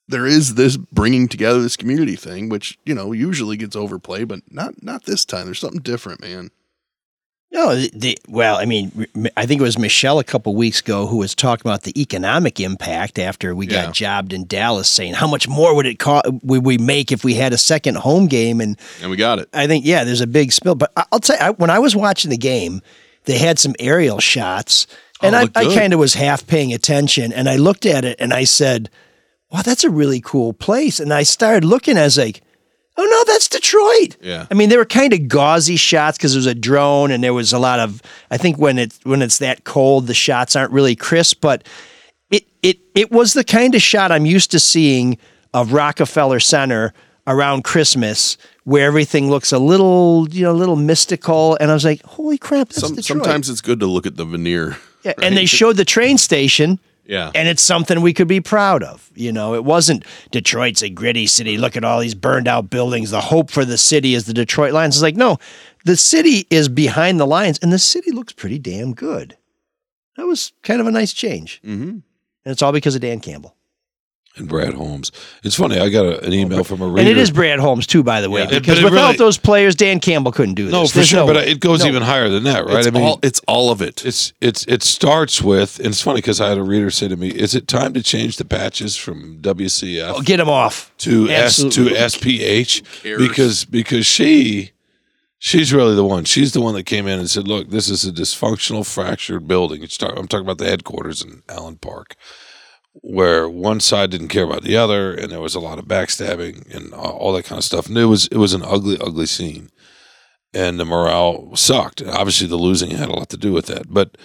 there is this bringing together this community thing, which you know usually gets overplayed, but not not this time. There's something different, man. No, the, the, well, I mean, I think it was Michelle a couple weeks ago who was talking about the economic impact after we Yeah. got jobbed in Dallas, saying how much more would it cost would we make if we had a second home game? And And we got it. I think yeah, there's a big spill. But I'll tell you, I, when I was watching the game, they had some aerial shots, and Oh, I, I kind of was half paying attention, and I looked at it and I said, "Wow, that's a really cool place." And I started looking, I was like, "Oh no, that's Detroit." Yeah. I mean, they were kind of gauzy shots because there was a drone and there was a lot of. I think when it when it's that cold, the shots aren't really crisp, but it it it was the kind of shot I'm used to seeing of Rockefeller Center around Christmas, where everything looks a little you know a little mystical, and I was like, "Holy crap, that's Some, Detroit!" sometimes it's good to look at the veneer. yeah, and they showed the train station. Yeah. And it's something we could be proud of. You know, it wasn't Detroit's a gritty city. Look at all these burned out buildings. The hope for the city is the Detroit Lions. It's like, no, the city is behind the Lions, and the city looks pretty damn good. That was kind of a nice change. Mm-hmm. And it's all because of Dan Campbell. And Brad Holmes. It's funny. I got a, an email from a reader. And it is Brad Holmes, too, by the way, Yeah. because without really- those players, Dan Campbell couldn't do this. no, for There's sure. no but way. it goes No. even higher than that, right? It's I mean, all it's all of it. it's it's it starts with, and it's funny because I had a reader say to me, "Is it time to change the patches from WCF Oh, get them off. to S to SPH because because she she's really the one. She's the one that came in and said, "Look, this is a dysfunctional, fractured building." It's I'm talking about the headquarters in Allen Park, where one side didn't care about the other, and there was a lot of backstabbing and all, that kind of stuff. And it was it was an ugly, ugly scene, and the morale sucked. Obviously, the losing had a lot to do with that, but.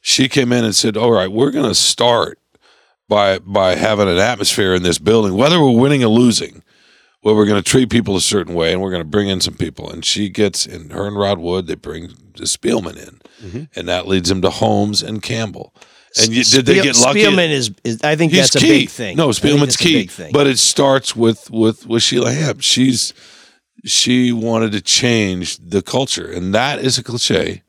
She came in and said, "All right, we're going to start by by having an atmosphere in this building, whether we're winning or losing, where we're going to treat people a certain way, and we're going to bring in some people. And she gets, and her and Rod Wood, they bring the Spielman in, mm-hmm. and that leads them to Holmes and Campbell. And you, did they get lucky? Spielman is, is I think He's that's key. a big thing. No, I Spielman's a key. big thing. But it starts with with with Sheila Hamp. She's she wanted to change the culture, and that is a cliche,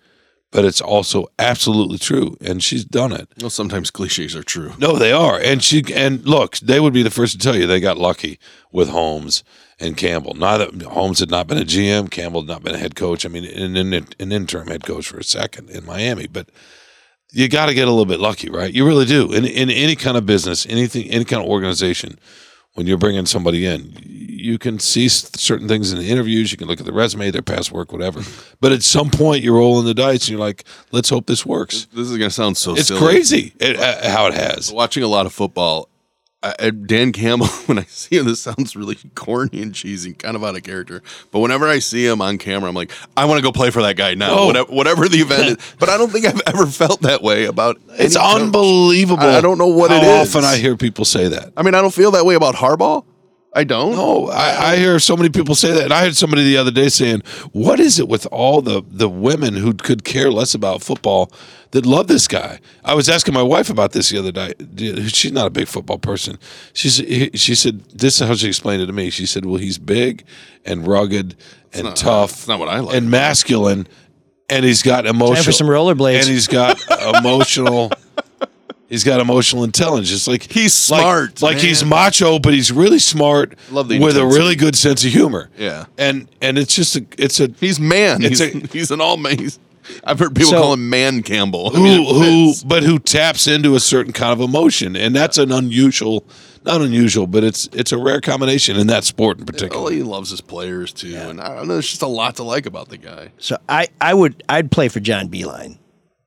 but it's also absolutely true, and she's done it. well, sometimes cliches are true. No, they are. And she and look, they would be the first to tell you they got lucky with Holmes and Campbell. Neither Holmes had not been a GM, Campbell had not been a head coach. I mean, an, an, an interim head coach for a second in Miami, but you got to get a little bit lucky, right? You really do. In in any kind of business, anything, any kind of organization, when you're bringing somebody in, you can see certain things in the interviews. You can look at the resume, their past work, whatever. But at some point, you're rolling the dice, and you're like, "Let's hope this works." This is gonna sound so It's silly. crazy it, uh, how it has. Watching a lot of football, I, Dan Campbell. <laughs> When I see him, this sounds really corny and cheesy, kind of out of character. But whenever I see him on camera, I'm like, I want to go play for that guy now, Oh. whatever, whatever the event is. <laughs> But I don't think I've ever felt that way about. It's unbelievable. I- I don't know what how it is. often I hear people say that. I mean, I don't feel that way about Harbaugh. I don't. No, I, I hear so many people say that. And I had somebody the other day saying, "What is it with all the the women who could care less about football that love this guy?" I was asking my wife about this the other day. She's not a big football person. She said, "She said this is how she explained it to me." She said, "Well, he's big and rugged and not- tough. that's not what I like And masculine, and he's got emotional. some rollerblades. And he's got <laughs> emotional." He's got emotional intelligence. Like He's smart, Like, he's macho, but he's really smart Love the with a intensity. really good sense of humor. Yeah. and and it's just a it's a He's man. It's He's, a- <laughs> he's an all man. He's, I've heard people So- call him Man Campbell. I who mean, it who fits. but who taps into a certain kind of emotion, and that's an unusual, not unusual, but it's it's a rare combination in that sport in Well, particular. Oh, he loves his players too, and I don't know. There's just a lot to like about the guy. So I, I would I'd play for John Beilein.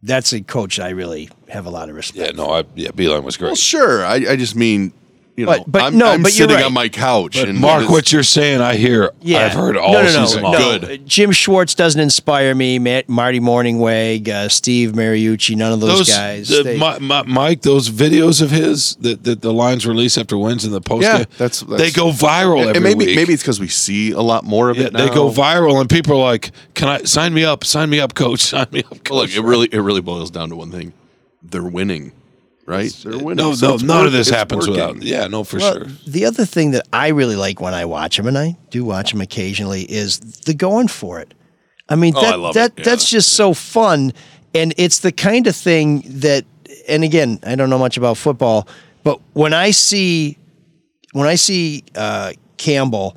That's a coach I really have a lot of respect. Yeah, no, I yeah, Beilein was great. Well, sure. I, I just mean, you know, But- but I'm, no, I'm but you're sitting right. on my couch. But and Marc, what you're saying, I hear. Yeah, I've heard all no, no, no, season no. long. Good. Jim Schwartz doesn't inspire me. Matt, Marty Mornhinweg, uh, Steve Mariucci, none of those, guys. the- They- Mi- Mi- Mike, those videos of his that, that the lines release after wins in the post, Yeah, game, that's- they go viral and every maybe week. maybe it's because we see a lot more of Yeah, it. Now. They go viral, and people are like, "Can I sign me up? Sign me up, coach. <laughs> Sign me up, coach." Well, look, it really it really boils down to one thing: they're winning, right? They're winning. no, So no, none work- of this it's happens working. without. Yeah, no, for Well, sure. The other thing that I really like when I watch him, and I do watch him occasionally, is the going for it. I mean, Oh, that, I love that it, yeah. that's just so fun, and it's the kind of thing that. And again, I don't know much about football, but when I see when I see uh, Campbell,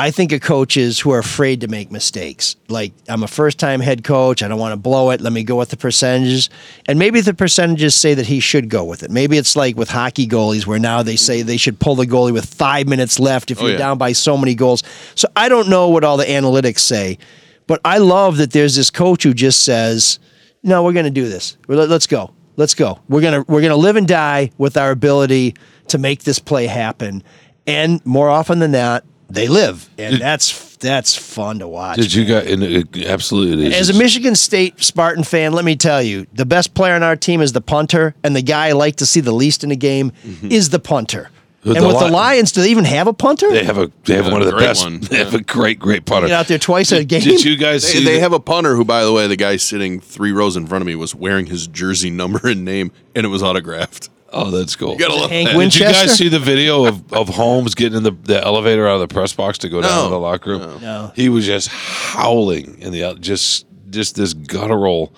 I think of coaches who are afraid to make mistakes. Like I'm a first time head coach, I don't want to blow it. Let me go with the percentages, and maybe the percentages say that he should go with it. Maybe it's like with hockey goalies, where now they say they should pull the goalie with five minutes left if Oh, you're yeah. down by so many goals. So I don't know what all the analytics say, but I love that there's this coach who just says, "No, we're going to do this. Let- Let's go. Let's go. We're gonna we're gonna live and die with our ability to make this play happen." And more often than not, they live, and that's that's fun to watch. Did you guys? And it, absolutely, it is. As a Michigan State Spartan fan, let me tell you, the best player on our team is the punter, and the guy I like to see the least in a game mm-hmm. is the punter. Who, and the with the Lions, do they even have a punter? They have a they have Yeah, one of the great best. one. <laughs> They have a great great punter. Get out there twice a game. did you guys They, see? they the- have a punter who, by the way, the guy sitting three rows in front of me was wearing his jersey number and name, and it was autographed. Oh, that's cool. You gotta love Hank that. Win- Did you Winchester? guys see the video of, of Holmes getting in the, the elevator out of the press box to go down No. to the locker room? No. He was just howling in the out- just just this guttural.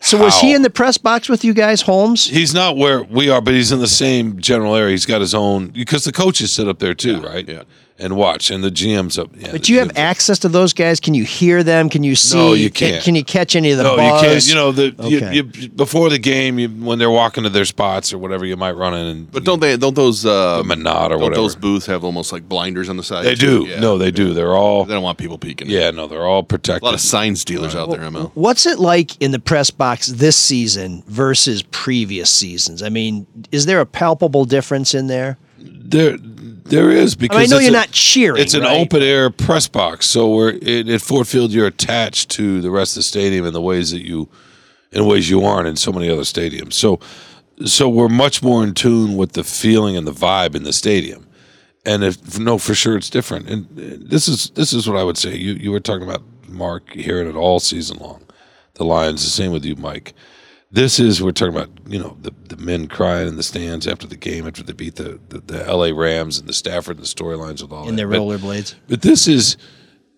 so was he howl. in the press box with you guys, Holmes? He's not where we are, but he's in the same general area. He's got his own because the coaches sit up there too, right? yeah. And watch, and the GM's up. Yeah, But you have access to those guys? Can you hear them? Can you see? No, you can't. Can you catch any of the No, buzz? you can't. You know, the Okay. you, you, before the game, you, when they're walking to their spots or whatever, you might run in and. But don't they? Don't those? Uh, Menard or don't whatever. those booths have almost like blinders on the side? they too? do. Yeah. No, they do. They're all. They don't want people peeking. Yeah, no, they're all protected. a lot of sign stealers out there. ML. What's it like in the press box this season versus previous seasons? I mean, is there a palpable difference in there? There, there is I, because mean, I know you're a- not cheering. It's an right? open air press box, so we're it, at Ford Field. You're attached to the rest of the stadium in the ways that you, in ways you aren't in so many other stadiums. So, so we're much more in tune with the feeling and the vibe in the stadium. And if no, for sure, it's different. And this is this is what I would say. You you were talking about Marc hearing it all season long. The Lions, the same with you, Mike. This is we're talking about you know the, the men crying in the stands after the game after they beat the, the, the L.A. Rams and the Stafford and the storylines with all in that. their But- rollerblades. but this is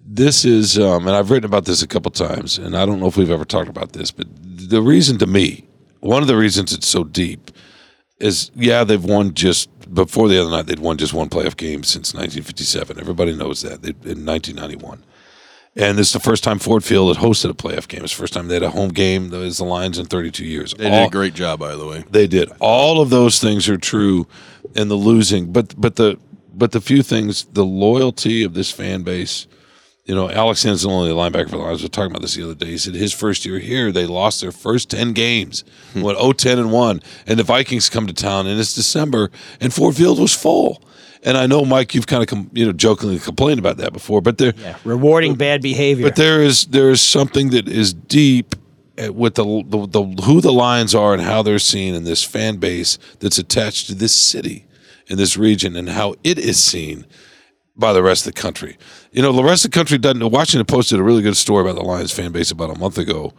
this is um, and I've written about this a couple times, and I don't know if we've ever talked about this, but the reason to me, one of the reasons it's so deep, is yeah they've won just before the other night they'd won just one playoff game since 1957. Everybody knows that they, in 1991. And this is the first time Ford Field had hosted a playoff game. It's the first time they had a home game as the Lions in 32 years. They did a great job, by the way. they did. All of those things are true in the losing, but but the but the few things, the loyalty of this fan base. You know, Alex Anzalone linebacker for the Lions, was talking about this the other day. He said his first year here, they lost their first 10 games, hmm. went 0 10 and 1. And the Vikings come to town, and it's December, and Ford Field was full. And I know, Mike, you've kind of, com- you know, jokingly complained about that before, but there, Yeah, rewarding bad behavior. but there is there is something that is deep with the, the the who the Lions are and how they're seen in this fan base that's attached to this city in this region and how it is seen. by the rest of the country. You know, the rest of the country doesn't. Washington Post did a really good story about the Lions fan base about a month ago,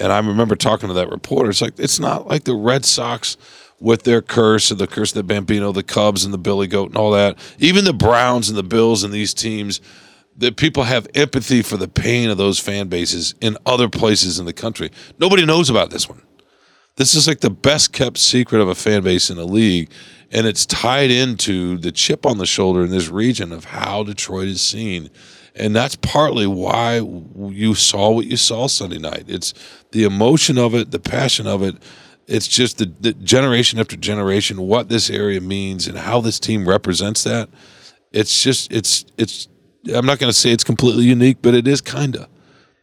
and I remember talking to that reporter. It's like it's not like the Red Sox with their curse and the curse of the Bambino, the Cubs and the Billy Goat and all that. Even the Browns and the Bills and these teams, that people have empathy for the pain of those fan bases in other places in the country. Nobody knows about this one. This is like the best kept secret of a fan base in the league. And it's tied into the chip on the shoulder in this region of how Detroit is seen. And that's partly why you saw what you saw Sunday night. It's the emotion of it, the passion of it. It's just the, the generation after generation, what this area means and how this team represents that. It's just, it's, it's, I'm not going to say it's completely unique, but it is kind of.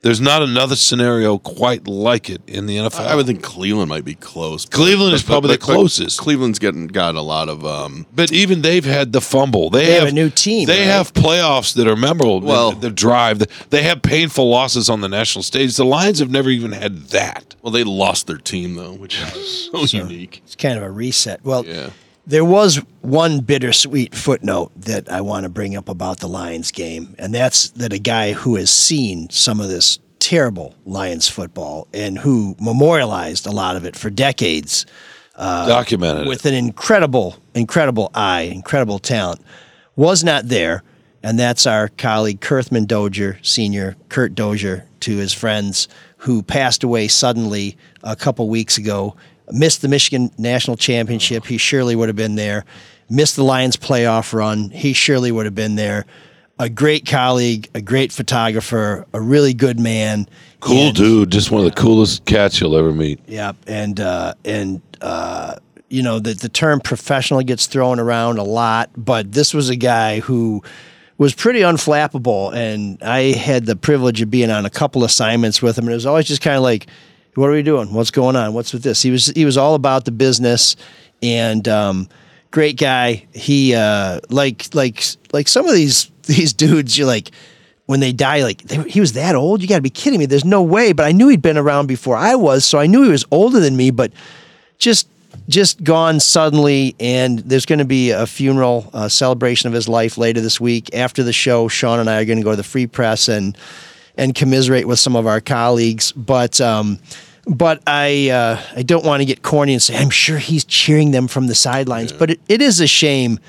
There's not another scenario quite like it in the NFL. I would think Cleveland might be close. Cleveland is probably the closest. Cleveland's getting got a lot of um, But even they've had the fumble. They, They have a new team, They right? have playoffs that are memorable. Well- the, the drive. They have painful losses on the national stage. The Lions have never even had that. well, they lost their team though, which is so unique. It's kind of a reset. Well, Yeah. There was one bittersweet footnote that I want to bring up about the Lions game, and that's that a guy who has seen some of this terrible Lions football and who memorialized a lot of it for decades uh, Documented. with an incredible, incredible eye, incredible talent, was not there. And that's our colleague Kirthmon Dozier, senior Kurt Dozier, to his friends who passed away suddenly a couple weeks ago. Missed the Michigan National Championship. He surely would have been there. Missed the Lions playoff run. He surely would have been there. A great colleague, a great photographer, a really good man. cool And- dude. Just one of the coolest cats you'll ever meet. yeah, and uh, and uh, you know the the term professional gets thrown around a lot, but this was a guy who was pretty unflappable, and I had the privilege of being on a couple assignments with him, and it was always just kind of like, "What are we doing? What's going on? What's with this?" He was he was all about the business, and um, great guy. He uh, like like like some of these <laughs> these dudes, you're like when they die, like they, he was that old. You got to be kidding me. There's no way. But I knew he'd been around before I was, so I knew he was older than me. But just just gone suddenly, and there's going to be a funeral uh, celebration of his life later this week. After the show, Shawn and I are going to go to the Free Press and and commiserate with some of our colleagues. But um, but I uh, I don't want to get corny and say I'm sure he's cheering them from the sidelines. But it, it is a shame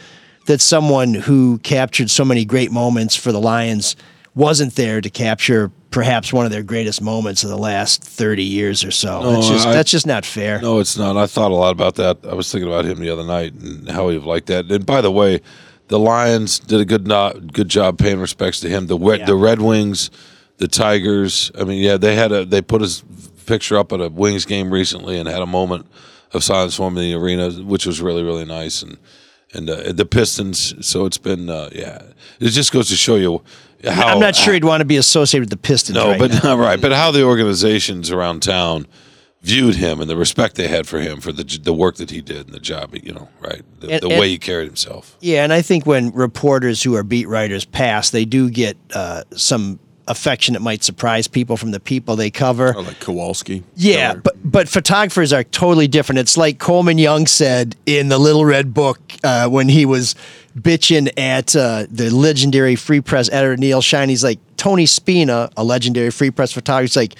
that someone who captured so many great moments for the Lions wasn't there to capture perhaps one of their greatest moments of the last 30 years or so. that's, just, I- that's just not fair. No, it's not. I thought a lot about that. I was thinking about him the other night and how he liked that. And by the way, the Lions did a good not good job paying respects to him. The Yeah. the Red Wings, the Tigers. I mean, yeah, they had a they put his picture up at a Wings game recently and had a moment of silence for him in the arena, which was really really nice. And and uh, the Pistons. So it's been uh, yeah. It just goes to show you how I'm not sure he'd want to be associated with the Pistons. no, right but now. <laughs> right. But how the organizations around town viewed him and the respect they had for him for the the work that he did and the job, you know, right? The, And- the and- way he carried himself. Yeah, and I think when reporters who are beat writers pass, they do get uh, some affection that might surprise people from the people they cover. Or like Kowalski. Yeah, but but photographers are totally different. It's like Coleman Young said in the Little Red Book uh, when he was bitching at uh, the legendary Free Press editor Neil Shine. He's like Tony Spina, a legendary Free Press photographer. He's like,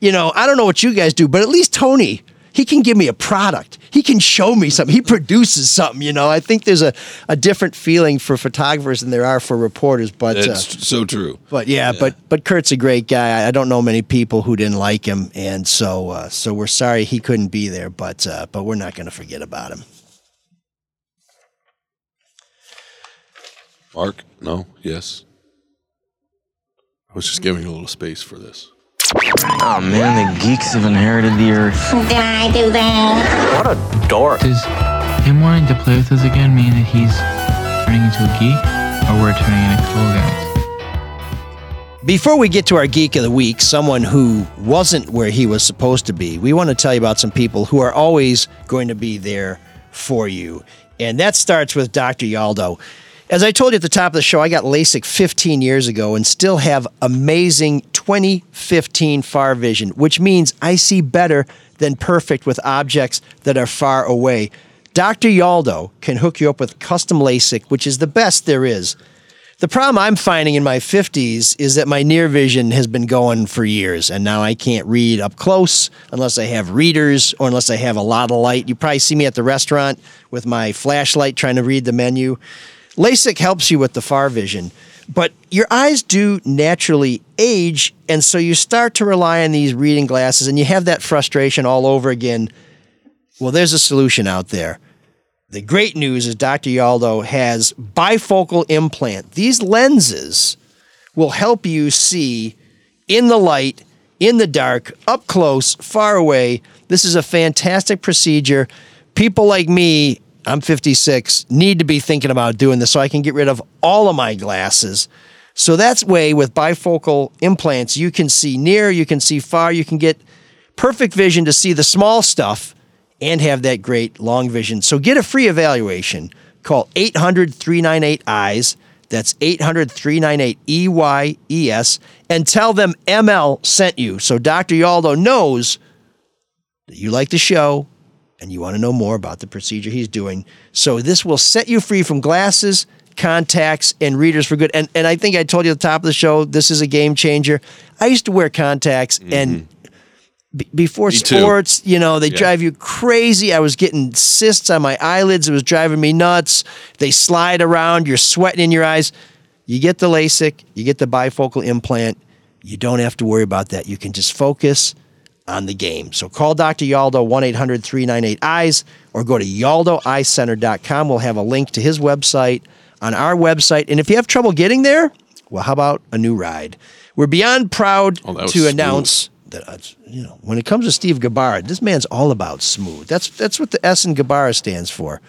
you know, I don't know what you guys do, but at least Tony. He can give me a product. He can show me something. He produces something. You know, I think there's a, a different feeling for photographers than there are for reporters. But uh, It's so true. but yeah, but but Kurt's a great guy. I don't know many people who didn't like him, and so uh, so we're sorry he couldn't be there. But uh, but we're not going to forget about him. Marc, no, yes. I was just giving a little space for this. Oh man, the geeks have inherited the earth. Did I do that? What a dork. Does him wanting to play with us again mean that he's turning into a geek, or we're turning into cool guys? Before we get to our geek of the week, someone who wasn't where he was supposed to be, we want to tell you about some people who are always going to be there for you, and that starts with Dr. Yaldo. As I told you at the top of the show, I got LASIK 15 years ago and still have amazing 2015 far vision, which means I see better than perfect with objects that are far away. Dr. Yaldo can hook you up with custom LASIK, which is the best there is. The problem I'm finding in my 50s is that my near vision has been going for years, and now I can't read up close unless I have readers or unless I have a lot of light. You probably see me at the restaurant with my flashlight trying to read the menu. LASIK helps you with the far vision, but your eyes do naturally age, and so you start to rely on these reading glasses, and you have that frustration all over again. Well, there's a solution out there. The great news is Dr. Yaldo has bifocal implant. These lenses will help you see in the light, in the dark, up close, far away. This is a fantastic procedure. People like me, I'm 56, need to be thinking about doing this so I can get rid of all of my glasses. So that's way with bifocal implants, you can see near, you can see far, you can get perfect vision to see the small stuff and have that great long vision. So get a free evaluation. Call 800 398 EYES. That's 800 398 EYES. And tell them ML sent you. So Dr. Yaldo knows that you like the show and you want to know more about the procedure he's doing. So this will set you free from glasses, contacts, and readers for good. And, and I think I told you at the top of the show, this is a game changer. I used to wear contacts mm-hmm. and b- before Me too. sports, you know, they Yeah. drive you crazy. I was getting cysts on my eyelids. It was driving me nuts. They slide around. You're sweating in your eyes. You get the LASIK, you get the bifocal implant. You don't have to worry about that. You can just focus on the game. So call Dr. Yaldo 1 800 398 EYES or go to yaldoeyecenter.com. We'll have a link to his website on our website. And if you have trouble getting there, well, how about a new ride? We're beyond proud Oh, to smooth. announce that uh, you know when it comes to Steve Gabbard, this man's all about smooth. That's that's what the S in Gabbard stands for.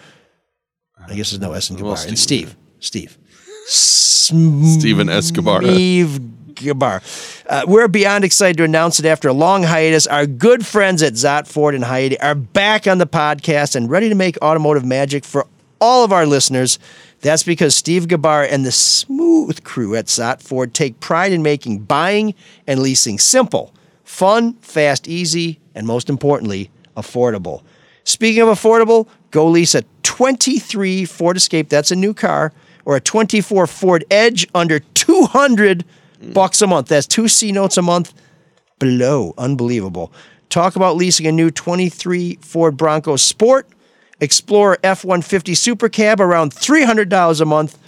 I guess there's no S in Well, Gabbard. and Steve- Steve, Steve, Steven Escobar. Steve Gabar. Uh, we're beyond excited to announce that after a long hiatus, our good friends at Szott Ford and Hayati are back on the podcast and ready to make automotive magic for all of our listeners. That's because Steve Gabar and the smooth crew at Szott Ford take pride in making buying and leasing simple, fun, fast, easy, and most importantly, affordable. Speaking of affordable, go lease a 23 Ford Escape, that's a new car, or a 24 Ford Edge under 200 bucks a month. That's two C notes a month below. Unbelievable. Talk about leasing a new 23 Ford Bronco Sport, Explorer F 150 Super Cab around $300 a month.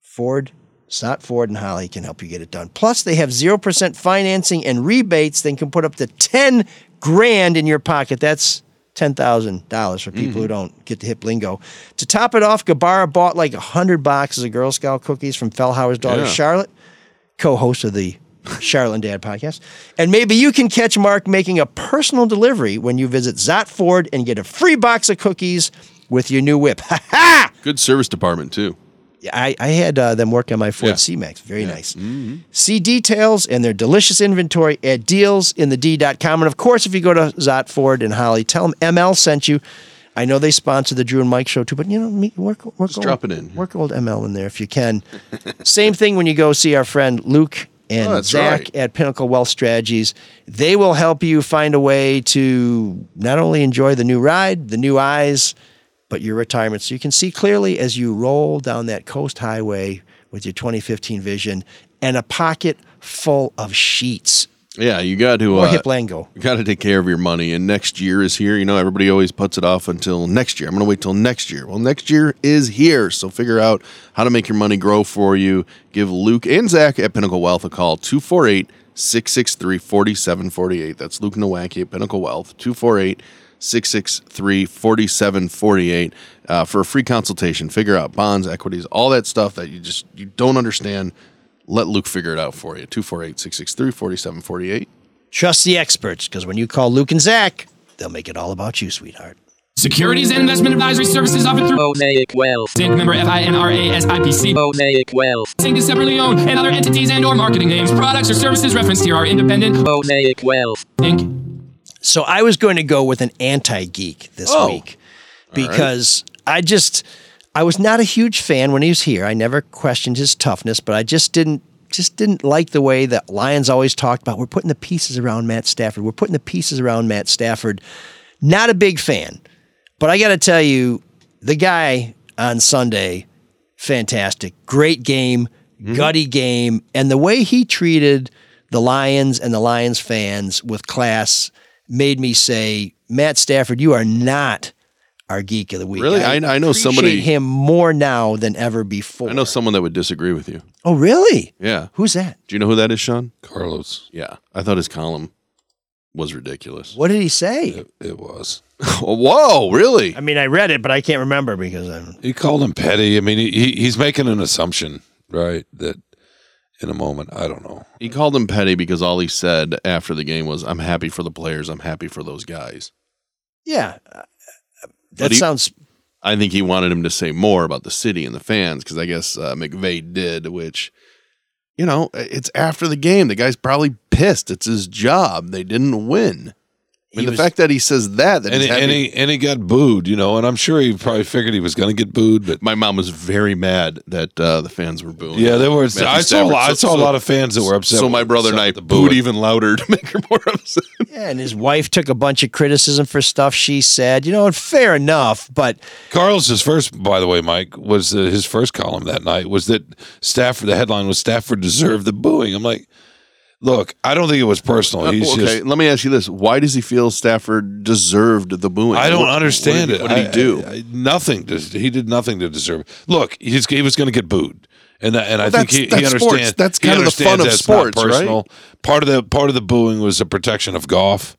Ford, Snot Ford and Holly can help you get it done. Plus, they have 0% financing and rebates. They can put up to 10 grand in your pocket. That's $10,000 for people who mm-hmm. don't get the hip lingo. To top it off, Gabara bought like 100 boxes of Girl Scout cookies from Fellhauer's daughter, Yeah. Charlotte, co host of the <laughs> Charlotte and Dad podcast. And maybe you can catch Marc making a personal delivery when you visit Szott Ford and get a free box of cookies with your new whip. <laughs> Ha ha! Good service department too. Yeah, I, I had uh, them work on my Ford Yeah. C-Max. Very nice. See details and their delicious inventory at dealsinthed.com. And of course, if you go to Szott Ford and Holly, tell them ML sent you. I know they sponsor the Drew and Mike show too, but you know, me- work, work, Just old, drop it in. Work old ML in there if you can. <laughs> Same thing when you go see our friend Luke and Oh, Zach right. at Pinnacle Wealth Strategies. They will help you find a way to not only enjoy the new ride, the new eyes, but your retirement so you can see clearly as you roll down that coast highway with your 2015 vision and a pocket full of sheets Yeah, you got to or uh, hip lango. You got to take care of your money, and next year is here. You know, everybody always puts it off until next year. I'm going to wait till next year. Well, next year is here, so figure out how to make your money grow for you. Give Luke and Zach at Pinnacle Wealth a call 248 663 4748. That's Luke Nowacki at Pinnacle Wealth 248 663 4748 uh, for a free consultation. Figure out bonds, equities, all that stuff that you just you don't understand. Let Luke figure it out for you. 248 663 4748. Trust the experts because when you call Luke and Zach, they'll make it all about you, sweetheart. Securities and investment advisory services offered through Mosaic Wealth. Inc. member FINRA SIPC. Mosaic Wealth. Inc. is separately owned and other entities and or marketing names, products or services referenced here are independent. Mosaic Wealth. Inc. So I was going to go with an anti geek this Oh. week because I just I was not a huge fan when he was here. I never questioned his toughness, but I just didn't just didn't like the way that Lions always talked about we're putting the pieces around Matt Stafford. We're putting the pieces around Matt Stafford. Not a big fan. But I got to tell you, the guy on Sunday fantastic. Great game, mm-hmm. gutty game, and the way he treated the Lions and the Lions fans with class made me say, Matt Stafford, you are not our geek of the week. Really? I- I know somebody- him more now than ever before. I know someone that would disagree with you. Oh, really? Yeah. Who's that? Do you know who that is, Shawn? Carlos. Yeah. I thought his column was ridiculous. What did he say? It, it was. <laughs> Whoa, really? I mean, I read it, but I can't remember because I'm. He called him petty. I mean, he, he he's making an assumption, right? That in a moment, I don't know. He called him petty because all he said after the game was, I'm happy for the players. I'm happy for those guys. Yeah, uh, that he- sounds. I think he wanted him to say more about the city and the fans because I guess uh, McVay did, which, you know, it's after the game. The guy's probably pissed. It's his job. They didn't win. I mean, the was- fact that he says that, that And he's he, and he and he got booed, you know. And I'm sure he probably figured he was going to get booed, but my mom was very mad that uh, the fans were booing. yeah, there were. Matthew I saw a Stafford. lot, I So- saw a lot of fans that were upset. So my brother and I the booed booing. even louder to <laughs> make her more upset. Yeah, and his wife took a bunch of criticism for stuff she said. You know, and fair enough, but Carlos's first, by the way, Mike, was uh, his first column that night was that Stafford. The headline was Stafford deserved the booing. I'm like, look, I don't think it was personal. He's Uh, okay, just. let me ask you this: Why does he feel Stafford deserved the booing? I don't What- understand what did, it. What did he do? I- I- nothing. To, he did nothing to deserve. it. Look, he's, he was going to get booed, and that, and I think he, he understands. That's kind of the fun of sports, right? Part of the part of the booing was the protection of Goff.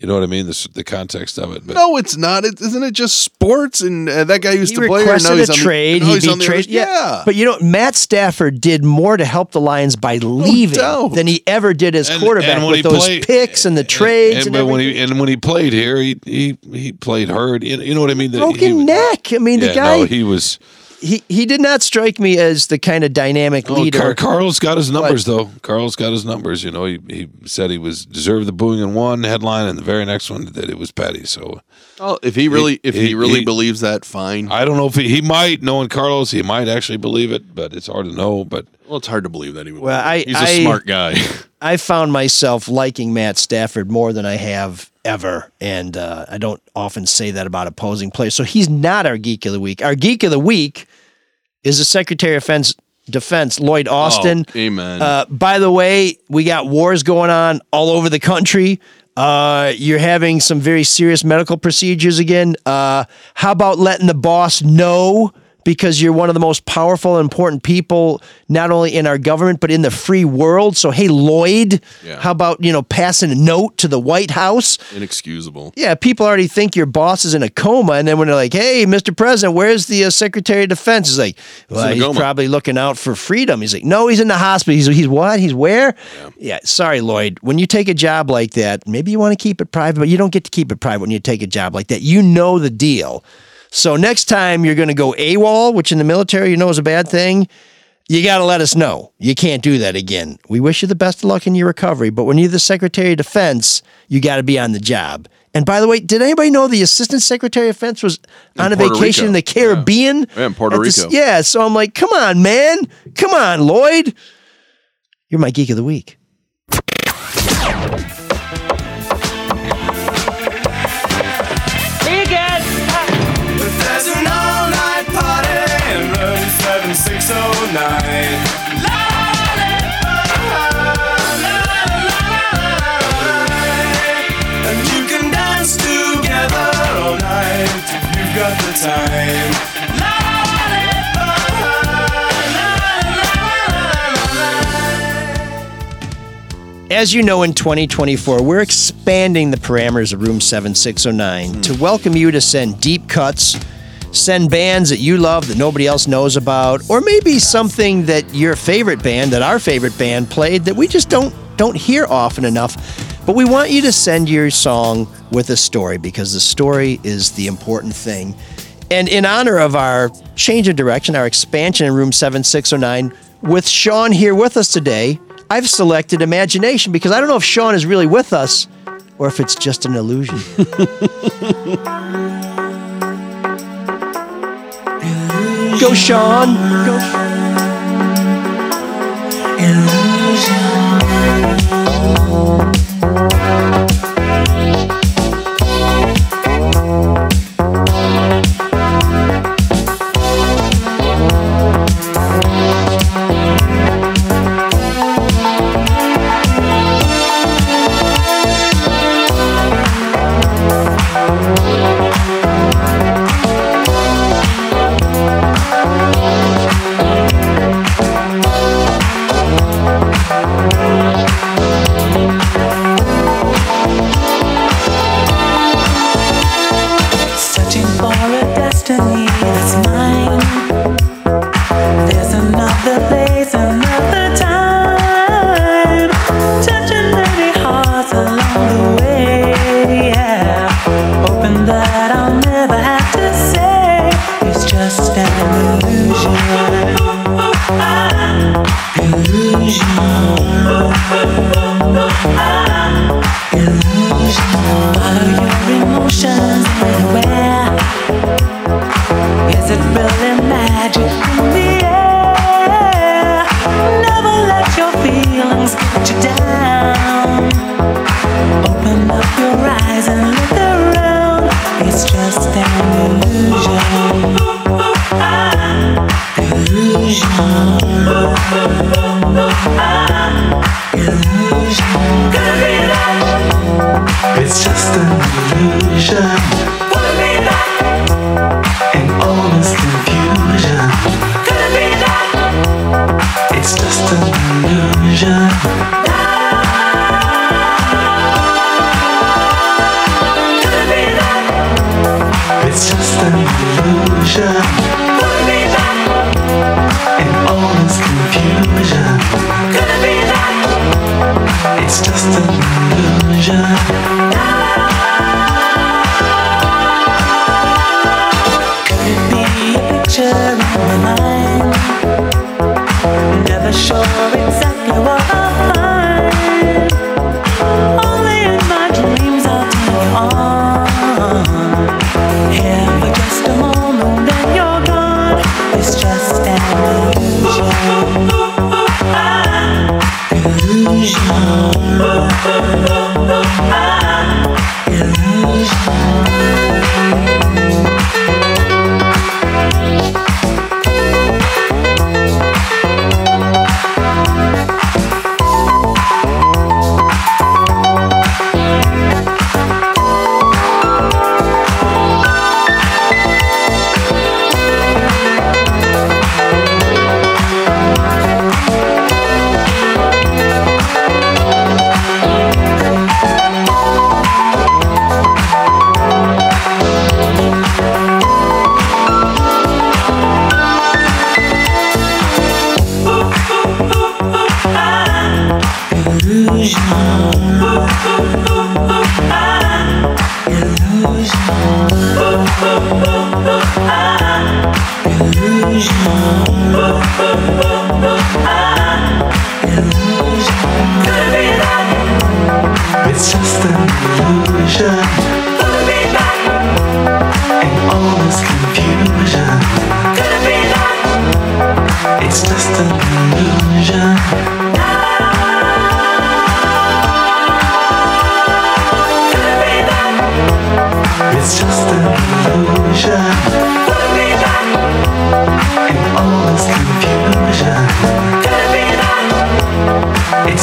You know what I mean? The, the context of it. But no, it's not. It, isn't it just sports? And uh, that guy used he to play. here, requested now a he's on the- trade. now He'd he's be on the. Yeah, but you know, Matt Stafford did more to help the Lions by leaving doubt. than he ever did as And- quarterback and when with those played- picks and the trades and, and, but when he and when he played here, he he, he played hurt. You you know what I mean? That Broken he, neck. I mean, yeah, the guy. No, he was. He he did not strike me as the kind of dynamic Oh, leader. Car- Carlos got his numbers though. Carlos got his numbers. You know, he, he said he was deserved the booing in one headline, and the very next one that it was petty. So Well, if he really, if he, he- really he- believes that, fine. I don't know if he, he might, knowing Carlos, he might actually believe it, but it's hard to know. But well, it's hard to believe that he would. Well, I- he's a I- smart guy. <laughs> I found myself liking Matt Stafford more than I have ever, and uh, I don't often say that about opposing players. So he's not our geek of the week. Our geek of the week is the Secretary of Defense, Defense Lloyd Austin. Oh, amen. Uh, by the way, we got wars going on all over the country. Uh, you're having some very serious medical procedures again. Uh, how about letting the boss know because you're one of the most powerful and important people, not only in our government, but in the free world? So, hey, Lloyd, Yeah. how about, you know, passing a note to the White House? Inexcusable. Yeah, people already think your boss is in a coma, and then when they're like, "Hey, Mr. President, where's the uh, Secretary of Defense?" He's like, "Well, a he's probably looking out for freedom." He's like, "No, he's in the hospital." He's he's what? He's where? Yeah. sorry, Lloyd. When you take a job like that, maybe you want to keep it private, but you don't get to keep it private when you take a job like that. You know the deal. So next time you're going to go AWOL, which in the military you know is a bad thing. You got to let us know. You can't do that again. We wish you the best of luck in your recovery, but when you're the Secretary of Defense, you got to be on the job. And by the way, did anybody know the Assistant Secretary of Defense was on a Puerto vacation Rico. in the Caribbean? Yeah, in Puerto Rico. yeah, so I'm like, come on, man. Come on, Lloyd. You're my geek of the week. 7609. And you can dance together all night if you've got the time. As you know, in 2024, we're expanding the parameters of Room 7609 to welcome you to send deep cuts, send bands that you love that nobody else knows about, or maybe something that your favorite band, that our favorite band played that we just don't don't hear often enough. But we want you to send your song with a story because the story is the important thing. And in honor of our change of direction, our expansion in room 7609, with Shawn here with us today, I've selected Imagination because I don't know if Shawn is really with us or if it's just an illusion. <laughs> Go, Shawn. Go. an just an illusion. And all this confusion.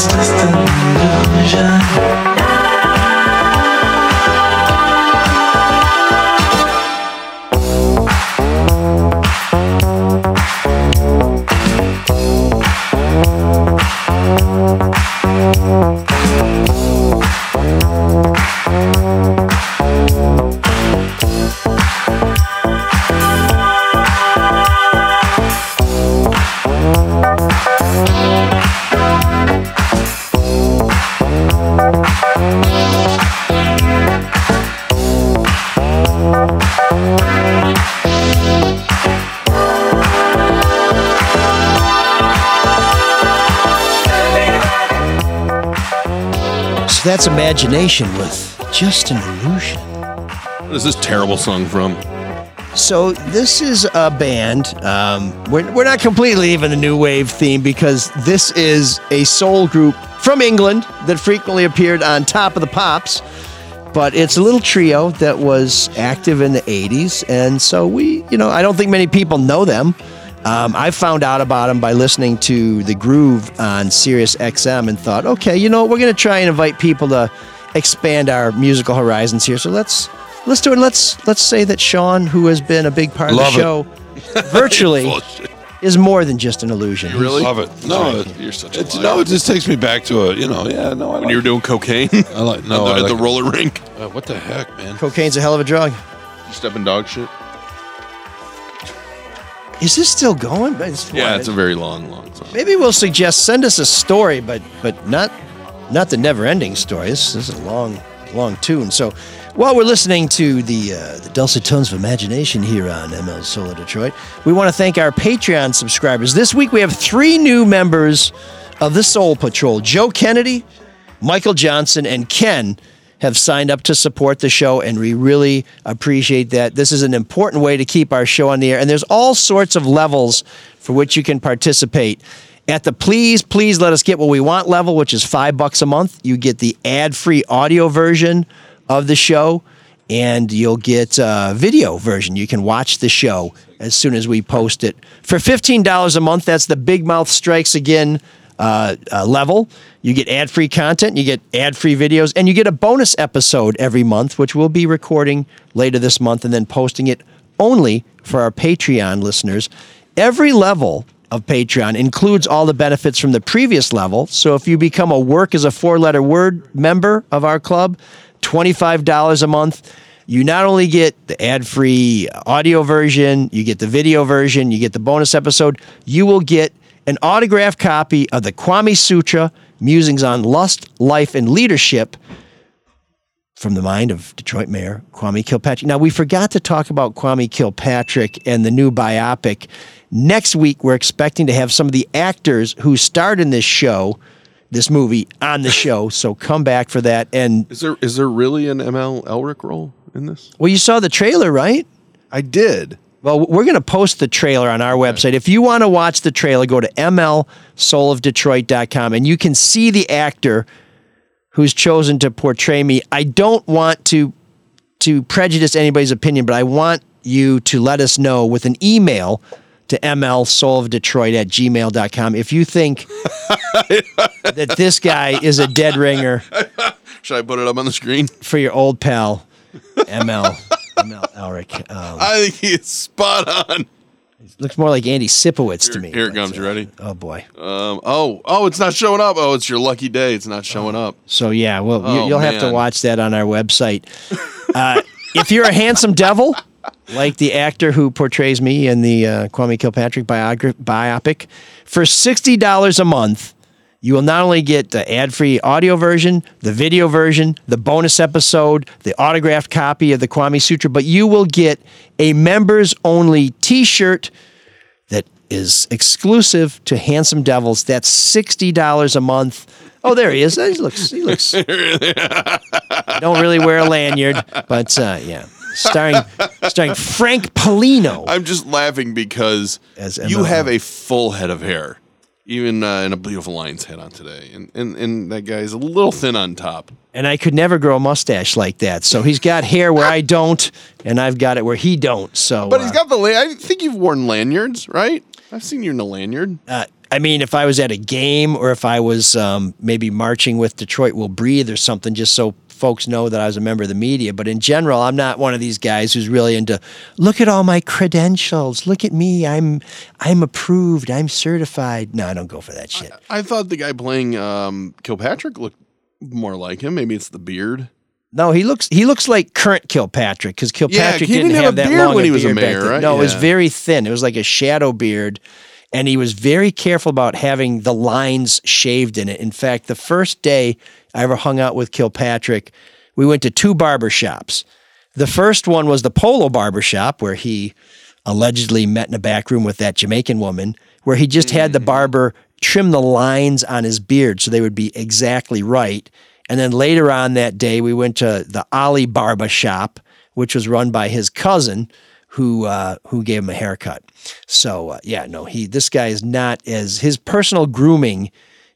It's just an illusion. Imagination with just an illusion. What is this terrible song from? So this is a band. Um, we're, we're not completely leaving the new wave theme because this is a soul group from England that frequently appeared on Top of the Pops. But it's a little trio that was active in the 80s. And so we, you know, I don't think many people know them. Um, I found out about them by listening to The Groove on Sirius XM and thought, okay, you know, we're going to try and invite people to expand our musical horizons here. So let's let's do it. Let's let's say that Shawn, who has been a big part Love of the show, <laughs> virtually is more than just an illusion. Really? Love it. No, Sorry, you're such a it's, liar. no, it just takes me back to a, you know, yeah, no, I when like, you were doing cocaine I like, no, at, I the, at the like- roller rink. Uh, what the heck, man? Cocaine's a hell of a drug. You stepping dog shit. Is this still going? But it's- Yeah, it's a very long, long song. Maybe we'll suggest send us a story, but but not not the never-ending story. This, this is a long long tune. So while we're listening to the uh, the dulcet tones of imagination here on ML Soul of Detroit. We want to thank our Patreon subscribers. This week we have three new members of the Soul Patrol: Joe Kennedy, Michael Johnson, and Ken have signed up to support the show, and we really appreciate that. This is an important way to keep our show on the air, and there's all sorts of levels for which you can participate. At the please, please let us get what we want level, which is five bucks a month, you get the ad free audio version of the show, and you'll get a video version. You can watch the show as soon as we post it. For $15 a month, that's the Big Mouth Strikes Again uh, uh, level. You get ad free content, you get ad free videos, and you get a bonus episode every month, which we'll be recording later this month and then posting it only for our Patreon listeners. Every level of Patreon includes all the benefits from the previous level. So if you become a work as a four letter word member of our club, $25 a month. You not only get the ad free audio version, you get the video version, you get the bonus episode, you will get an autographed copy of the Kwame Sutra Musings on Lust, Life, and Leadership from the mind of Detroit Mayor Kwame Kilpatrick. Now, we forgot to talk about Kwame Kilpatrick and the new biopic. Next week, we're expecting to have some of the actors who starred in this show, this movie, on the show. <laughs> So come back for that. And Is there is there really an ML Elrick role in this? well, you saw the trailer, right? I did. Well, we're going to post the trailer on our website. If you want to watch the trailer, go to mlsoulofdetroit.com and you can see the actor who's chosen to portray me. I don't want to to prejudice anybody's opinion, but I want you to let us know with an email to mlsoulofdetroit at gmail.com if you think <laughs> that this guy is a dead ringer <laughs> Should I put it up on the screen? for your old pal, ML, ML Elrick. Um, I think he is spot on. looks more like Andy Sipowicz to me. Here it comes. You ready? Oh, boy. Um. Oh. Oh. It's not showing up. Oh, it's your lucky day. It's not showing up. So yeah, well, Oh, you, you'll have to watch that on our website. Uh, if you're a handsome devil, like the actor who portrays me in the uh, Kwame Kilpatrick biogra- biopic, for sixty dollars a month, you will not only get the ad-free audio version, the video version, the bonus episode, the autographed copy of the Kwame Sutra, but you will get a members-only T-shirt that is exclusive to Handsome Devils. That's sixty dollars a month. Oh, there he is. He looks. He looks. <laughs> don't really wear a lanyard, but uh, yeah, starring starring Frank Polino. I'm just laughing because As you have a full head of hair, even uh, in a beautiful lion's head on today, and and and that guy's a little thin on top. And I could never grow a mustache like that. So he's got hair where I don't, and I've got it where he don't. So, But he's uh, got the. La- I think you've worn lanyards, right? I've seen you in a lanyard. uh, I mean, if I was at a game or if I was um, maybe marching with Detroit Will Breathe or something, just so folks know that I was a member of the media. But in general, I'm not one of these guys who's really into. Look at all my credentials. Look at me. I'm I'm approved. I'm certified. No, I don't go for that shit. I thought the guy playing um, Kilpatrick looked more like him. Maybe it's the beard. No, he looks he looks like current Kilpatrick because Kilpatrick he didn't, didn't have have, that beard long when he was a mayor, right? No, it was very thin. It was like a shadow beard, and he was very careful about having the lines shaved in it. In fact, the first day I ever hung out with Kilpatrick, we went to two barber shops. The first one was the Polo Barber Shop, where he allegedly met in a back room with that Jamaican woman, where he just had the barber trim the lines on his beard so they would be exactly right. And then later on that day, we went to the Ali Barber Shop, which was run by his cousin, who uh, who gave him a haircut. So uh, yeah, no, he this guy is not as his personal grooming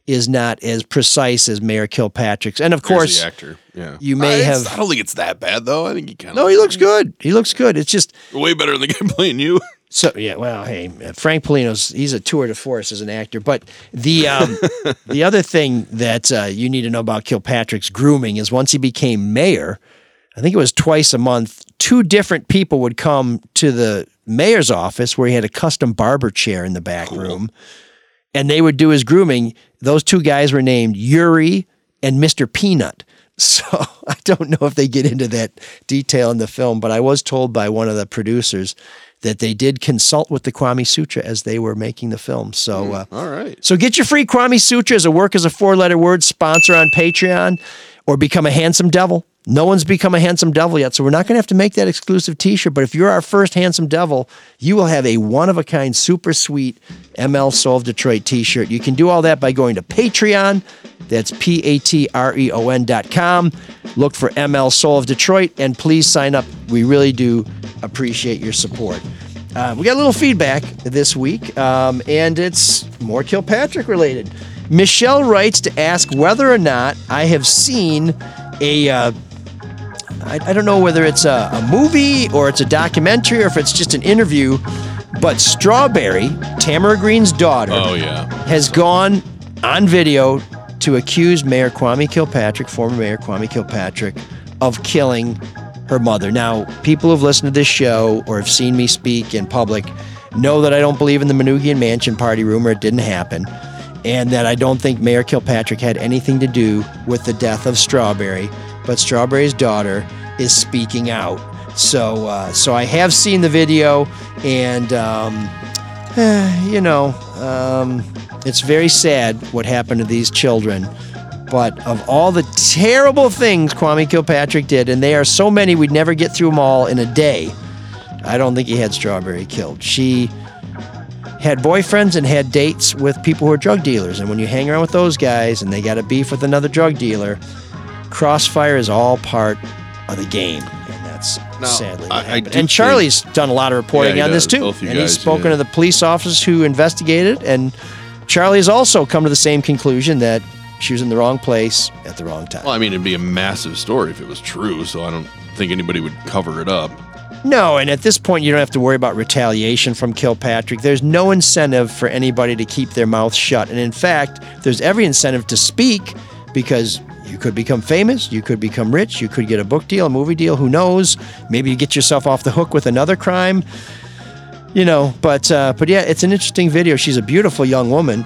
is not as precise as Mayor Kilpatrick's. And of course, the actor. Yeah, you may Uh, have- I don't think it's that bad though. I think he kind of. no, he looks good. He looks good. It's just way better than <laughs> the guy playing you. So yeah, well, hey, Frank Polino's he's a tour de force as an actor. But the um, <laughs> the other thing that uh, you need to know about Kilpatrick's grooming is once he became mayor, I think it was twice a month. Two different people would come to the mayor's office where he had a custom barber chair in the back room, and they would do his grooming. Those two guys were named Yuri and Mr. Peanut. <laughs> So I don't know if they get into that detail in the film, but I was told by one of the producers that they did consult with the Kwame Sutra as they were making the film. So, uh, All right. so get your free Kwame Sutra as a work as a four letter word sponsor on Patreon. Or become a handsome devil. No one's become a handsome devil yet, so we're not going to have to make that exclusive T-shirt. But if you're our first handsome devil, you will have a one-of-a-kind, super sweet ML Soul of Detroit T-shirt. You can do all that by going to Patreon. That's P A T R E O N dot com. Look for ML Soul of Detroit, and please sign up. We really do appreciate your support. Uh, we got a little feedback this week, um, and it's more Kilpatrick related. Michelle writes to ask whether or not I have seen a. Uh, I, I don't know whether it's a, a movie or it's a documentary or if it's just an interview, but Strawberry, Tamara Greene's daughter, Oh yeah. has gone on video to accuse Mayor Kwame Kilpatrick, former Mayor Kwame Kilpatrick, of killing her mother. Now, people who've listened to this show or have seen me speak in public know that I don't believe in the Manoogian Mansion party rumor. It didn't happen. And that I don't think Mayor Kilpatrick had anything to do with the death of Strawberry. But Strawberry's daughter is speaking out. So, uh, so I have seen the video, and um, eh, you know, um, it's very sad what happened to these children. But of all the terrible things Kwame Kilpatrick did, and they are so many, we'd never get through them all in a day. I don't think he had Strawberry killed. She had boyfriends and had dates with people who are drug dealers. And when you hang around with those guys and they got a beef with another drug dealer, crossfire is all part of the game. And that's Now, sadly. what I- I and Charlie's done a lot of reporting Yeah, on this too. And he's spoken yeah. to the police officers who investigated. And Charlie has also come to the same conclusion that she was in the wrong place at the wrong time. Well, I mean, it'd be a massive story if it was true. So I don't think anybody would cover it up. No, and at this point, you don't have to worry about retaliation from Kilpatrick. There's no incentive for anybody to keep their mouth shut. And in fact, there's every incentive to speak because you could become famous, you could become rich, you could get a book deal, a movie deal, who knows? Maybe you get yourself off the hook with another crime. You know, but uh, but yeah, it's an interesting video. She's a beautiful young woman.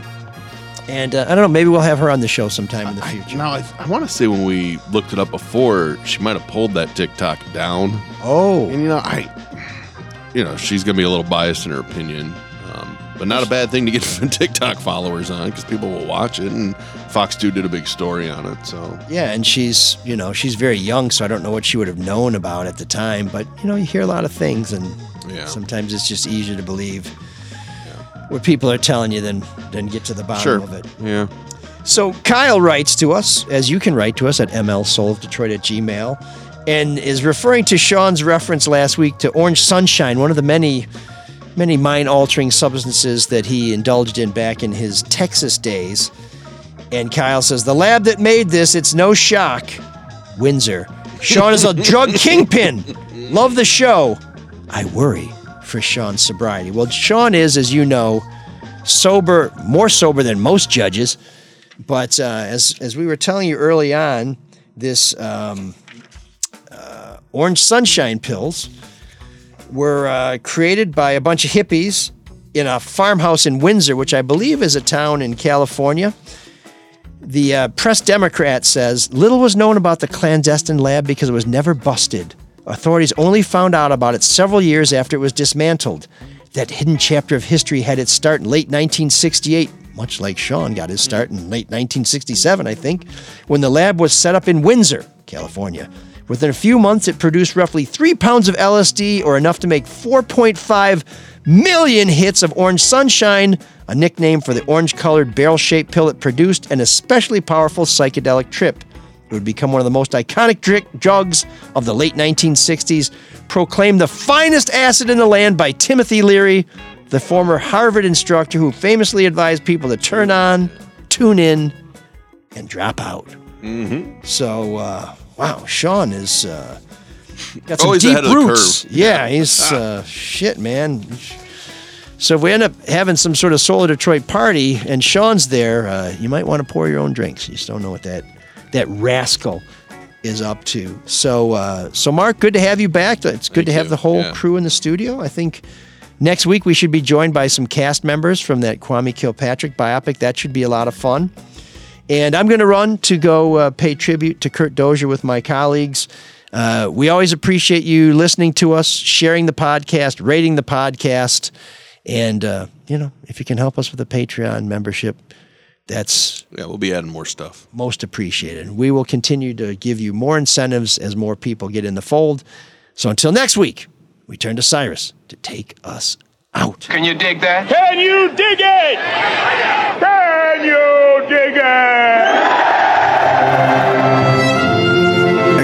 And uh, I don't know, maybe we'll have her on the show sometime in the future. Now, I, I want to say when we looked it up before, she might have pulled that TikTok down. Oh. And, you know, I, you know, she's going to be a little biased in her opinion, um, but not a bad thing to get <laughs> TikTok followers on because people will watch it. And Fox 2 did a big story on it. So, Yeah, and she's, you know, she's very young, so I don't know what she would have known about at the time. But, you know, you hear a lot of things, and Yeah. sometimes it's just easier to believe what people are telling you than, than get to the bottom sure. of it. Yeah. So Kyle writes to us, as you can write to us at mlsoulofdetroit at gmail, and is referring to Shawn's reference last week to Orange Sunshine, one of the many, many mind-altering substances that he indulged in back in his Texas days. And Kyle says, the lab that made this, it's no shock. Windsor. Shawn is a drug <laughs> kingpin. Love the show. I worry for Shawn's sobriety. Well, Shawn is, as you know, sober, more sober than most judges. But uh, as as we were telling you early on, this um, uh, orange sunshine pills were uh, created by a bunch of hippies in a farmhouse in Windsor, which I believe is a town in California. The uh, Press Democrat says little was known about the clandestine lab because it was never busted. Authorities only found out about it several years after it was dismantled. That hidden chapter of history had its start in late 1968, much like Shawn got his start in late 1967, I think, when the lab was set up in Windsor, California. Within a few months, it produced roughly three pounds of LSD, or enough to make 4.5 million hits of orange sunshine, a nickname for the orange colored barrel shaped pill it produced, an especially powerful psychedelic trip. It would become one of the most iconic dr- drugs of the late 1960s, proclaimed the finest acid in the land by Timothy Leary, the former Harvard instructor who famously advised people to turn on, tune in, and drop out. Mm-hmm. So, uh, wow, Shawn is uh, got some Always deep ahead of the roots. curve. Yeah, he's uh, shit, man. So if we end up having some sort of Soul of Detroit party and Shawn's there, uh, you might want to pour your own drinks. You just don't know what that that rascal is up to. So, uh, so Marc, good to have you back. It's good to have the whole Yeah. crew in the studio. I think next week we should be joined by some cast members from that Kwame Kilpatrick biopic. That should be a lot of fun. And I'm going to run to go uh, pay tribute to Kurt Dozier with my colleagues. Uh, we always appreciate you listening to us, sharing the podcast, rating the podcast. And, uh, you know, if you can help us with a Patreon membership, That's Yeah, we'll be adding more stuff. most appreciated. We will continue to give you more incentives as more people get in the fold. So until next week, we turn to Cyrus to take us out. Can you dig that? Can you dig it? Can you dig it?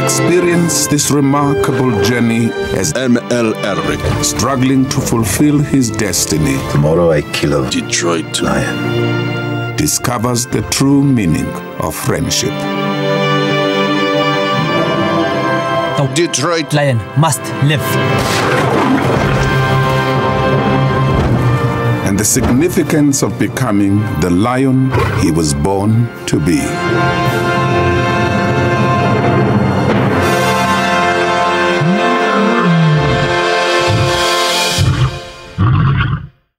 Experience this remarkable journey as ML Elrick, struggling to fulfill his destiny, Tomorrow I kill a Detroit lion. Discovers the true meaning of friendship. The Detroit Lion must live. and the significance of becoming the lion he was born to be.